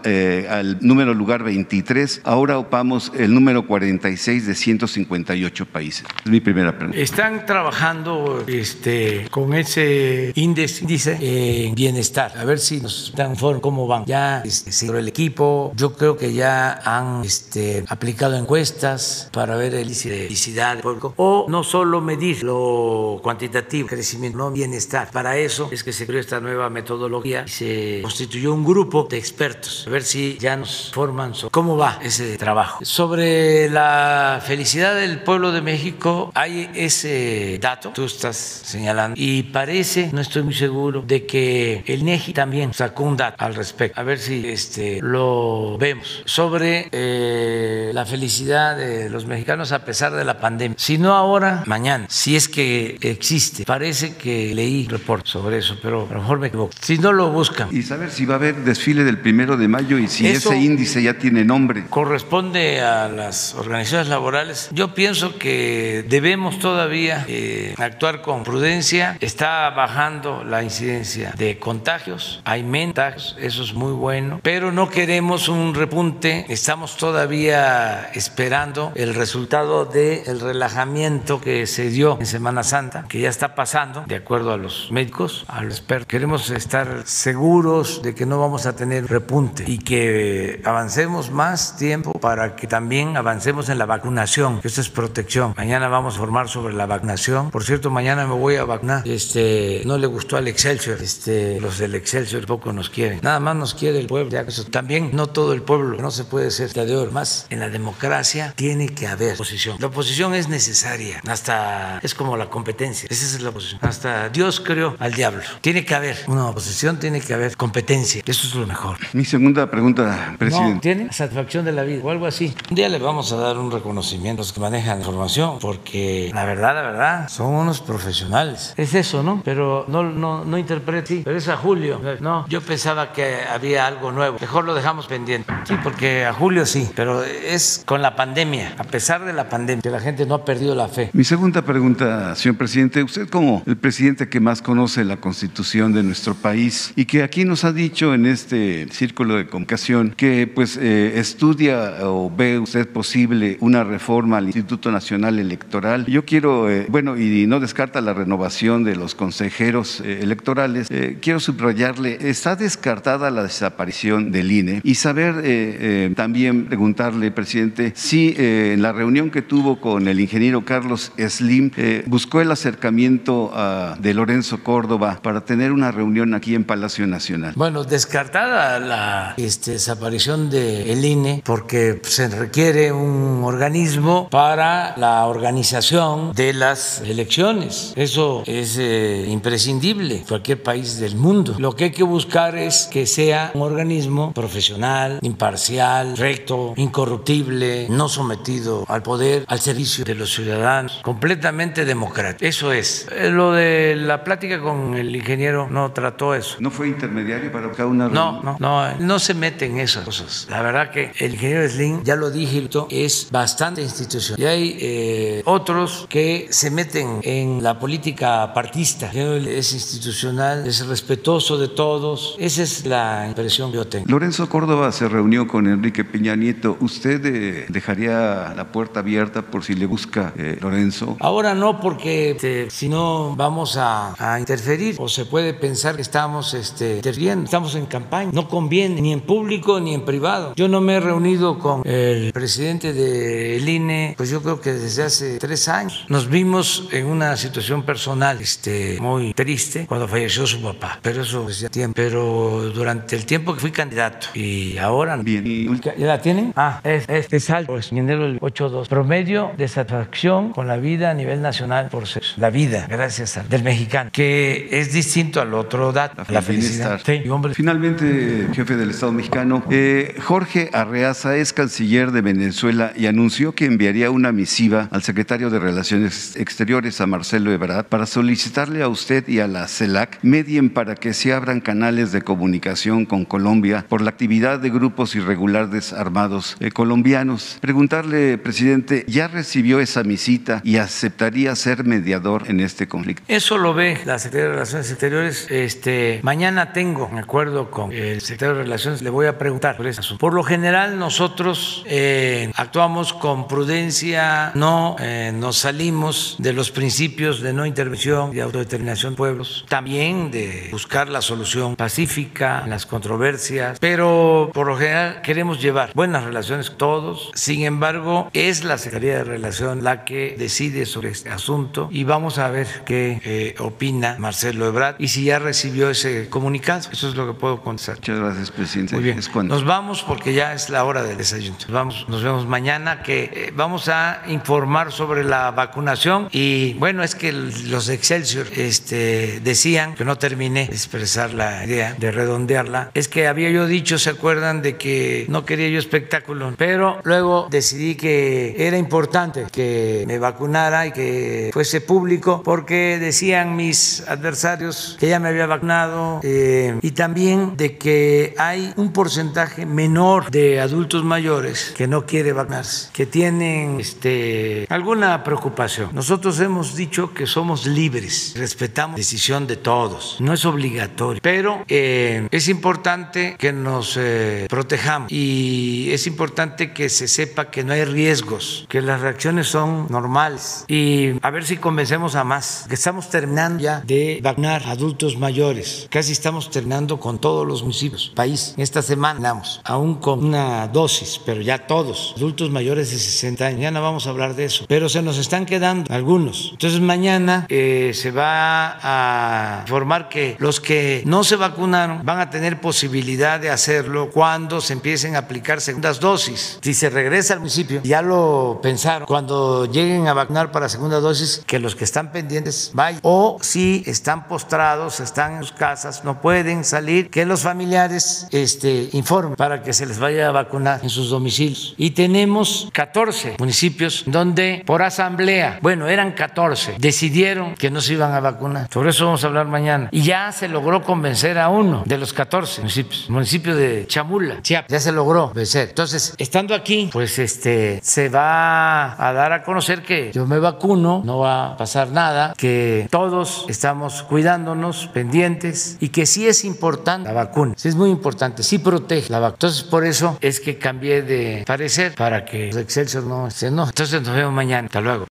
al número lugar 23, ahora ocupamos el número 46 de 158 países. Es mi primera pregunta. Están trabajando este, con ese índice en bienestar, a ver si nos dan forma cómo van. Ya este, sobre el equipo, yo creo que ya han este, aplicado encuestas para ver el felicidad público o no solo medir lo cuantitativo, crecimiento, no bienestar. Para eso es que se creó esta nueva metodología y se constituyó un grupo de expertos, a ver si ya nos forman sobre cómo va ese trabajo. Sobre la felicidad del pueblo de México, hay ese dato, tú estás señalando, y parece, no estoy muy seguro, de que el INEGI también sacó un dato al respecto. A ver si este, lo vemos. Sobre eh, la felicidad de los mexicanos a pesar de la pandemia. Si no ahora, mañana, si es que existe. Parece que leí report sobre eso, pero a lo mejor me equivoco. Si no lo buscan. Y saber si va a haber desfile del primero de mayo y si ese índice ya tiene nombre. Corresponde a las organizaciones laborales. Yo pienso que debemos todavía eh, actuar con prudencia. Está bajando la incidencia de contagios, hay mentas, eso es muy bueno, pero no queremos un repunte. Estamos todavía esperando el resultado del relajamiento que se dio en Semana Santa, que ya está pasando, de acuerdo a los médicos, a los expertos. Queremos estar seguros de que no vamos a tener repunte y que avancemos más tiempo para que también avancemos en la vacunación, que esto es protección. Mañana vamos a formar sobre la vacunación. Por cierto, mañana me voy a vacunar. Este, no le gustó al Excelsior, este, los del Excelsior poco nos quieren. Nada más nos quiere el pueblo. También no todo el pueblo, no se puede ser de oro. Más en la democracia tiene que haber oposición. La oposición es necesaria, hasta es como la competencia. Esa es la oposición. Hasta Dios creó al diablo. Tiene que haber una oposición, tiene que haber competencia. Eso es lo mejor. Mi segunda pregunta, presidente. No, tiene satisfacción de la vida o algo así. Un día le vamos a dar un reconocimiento a los que manejan la información, porque la verdad, la verdad, son unos profesionales. Es eso, ¿no? Pero no, no, no interprete. Pero es a Julio. No, yo pensaba que había algo nuevo. Mejor lo dejamos pendiente. Sí, porque a Julio sí, pero es con la pandemia, a pesar de la pandemia, que la gente no ha perdido la fe. Mi segunda pregunta, señor presidente, usted como el presidente que más conoce la constitución de nuestro país y que aquí nos ha dicho en este círculo de comunicación que pues eh, estudia o ve usted posible una reforma al Instituto Nacional Electoral. Yo quiero, eh, bueno, y no descarta la renovación de los consejeros eh, electorales, eh, quiero subrayarle, está descartada la desaparición del INE y saber eh, también preguntarle, presidente, si en la reunión que tuvo con el ingeniero Carlos Slim buscó el acercamiento de Lorenzo Córdoba para tener una reunión aquí en Palacio Nacional. Bueno, descartada la este, desaparición del INE porque se requiere un organismo para la organización de las elecciones. Eso es eh, imprescindible cualquier país del mundo. Lo que hay que buscar es que sea un organismo profesional, imparcial, recto, incorruptible, no sometido al poder, al servicio de los ciudadanos, completamente democrático. Eso es. Eh, Lo de la plática con el ingeniero no trató eso. ¿No fue intermediario para buscar una No, no, no, no se mete en esas cosas. La verdad que el ingeniero Slim, ya lo dije, es bastante institucional. Y hay eh, otros que se meten en la política partista. Él es institucional, es respetuoso de todos. Esa es la impresión que yo tengo. Lorenzo Córdoba se reunió con Enrique Peña Nieto. ¿Usted ¿usted dejaría la puerta abierta por si le busca Lorenzo? Ahora no, porque este, si no vamos a, interferir o se puede pensar que estamos este, interfiriendo. Estamos en campaña. No conviene ni en público ni en privado. Yo no me he reunido con el presidente del INE, pues yo creo que desde hace tres años. Nos vimos en una situación personal este, muy triste cuando falleció su papá, pero eso es ya tiempo. Pero durante el tiempo que fui candidato y ahora. Bien. ¿Ya la tienen? Ah, es, es, es alto, pues, enero el 8.2. Promedio de satisfacción con la vida a nivel nacional por sexo. La vida, gracias al del mexicano, que es distinto al otro dato, la, felicidad. Sí, hombre. Finalmente, jefe del Estado mexicano, eh, Jorge Arreaza es canciller de Venezuela y anunció que enviaría una misiva al secretario de Relaciones Exteriores, a Marcelo Ebrard, para solicitarle a usted y a la CELAC medien para que se abran canales de comunicación con Colombia por la actividad de grupos irregulares armados eh, colombianos. Preguntarle, presidente, ¿ya recibió esa misita y aceptaría ser mediador en este conflicto? Eso lo ve la Secretaría de Relaciones Exteriores. Este, mañana tengo, de acuerdo con el secretario de Relaciones, le voy a preguntar por eso. Por lo general, nosotros eh, actuamos con prudencia, no eh, nos salimos de los principios de no intervención y autodeterminación de pueblos, también de buscar la solución pacífica en las controversias, pero por lo general queremos llevar buenas relaciones con todos. Sin embargo, es la Secretaría de Relación la que decide sobre este asunto y vamos a ver qué eh, opina Marcelo Ebrard y si ya recibió ese comunicado. Eso es lo que puedo contestar. Muchas gracias, presidente. Muy bien. Nos vamos porque ya es la hora del desayuno. Nos, vamos, nos vemos mañana que eh, vamos a informar sobre la vacunación y bueno, es que los de Excelsior este, decían, que no terminé de expresar la idea de redondearla, es que había yo dicho, ¿se acuerdan de que no quería yo espectáculo? Pero luego decidí que era importante que me vacunara y que fuese público porque decían mis adversarios que ya me había vacunado eh, y también de que hay un porcentaje menor de adultos mayores que no quiere vacunarse, que tienen este, alguna preocupación. Nosotros hemos dicho que somos libres, respetamos la decisión de todos, no es obligatorio, pero eh, es importante que nos eh, protejamos y es importante que se sepa que no hay riesgos, que las reacciones son normales y a ver si convencemos a más, que estamos terminando ya de vacunar adultos mayores, casi estamos terminando con todos los municipios, país. Esta semana vamos, aún con una dosis, pero ya todos, adultos mayores de 60 años, ya no vamos a hablar de eso, pero se nos están quedando algunos. Entonces mañana eh, se va a informar que los que no se vacunaron van a tener posibilidad de hacerlo cuando se empiecen a aplicar segundas dosis. Si se regresa al municipio, ya lo pensaron, cuando lleguen a vacunar para segunda dosis, que los que están pendientes vayan. O si están postrados, están en sus casas, no pueden salir, que los familiares este, informen para que se les vaya a vacunar en sus domicilios. Y tenemos 14 municipios donde por asamblea, bueno, eran 14, decidieron que no se iban a vacunar. Por eso vamos a hablar mañana. Y ya se logró convencer a uno de los 14 municipios, municipio de Chamula, Chiapas, ya se logró vencer. Entonces, estando aquí, pues este se va a dar a conocer que yo me vacuno, no va a pasar nada, que todos estamos cuidándonos, pendientes y que sí es importante la vacuna, sí es muy importante, sí protege la vacuna. Entonces, por eso es que cambié de parecer para que los Excelsior no se no. Entonces, nos vemos mañana. Hasta luego.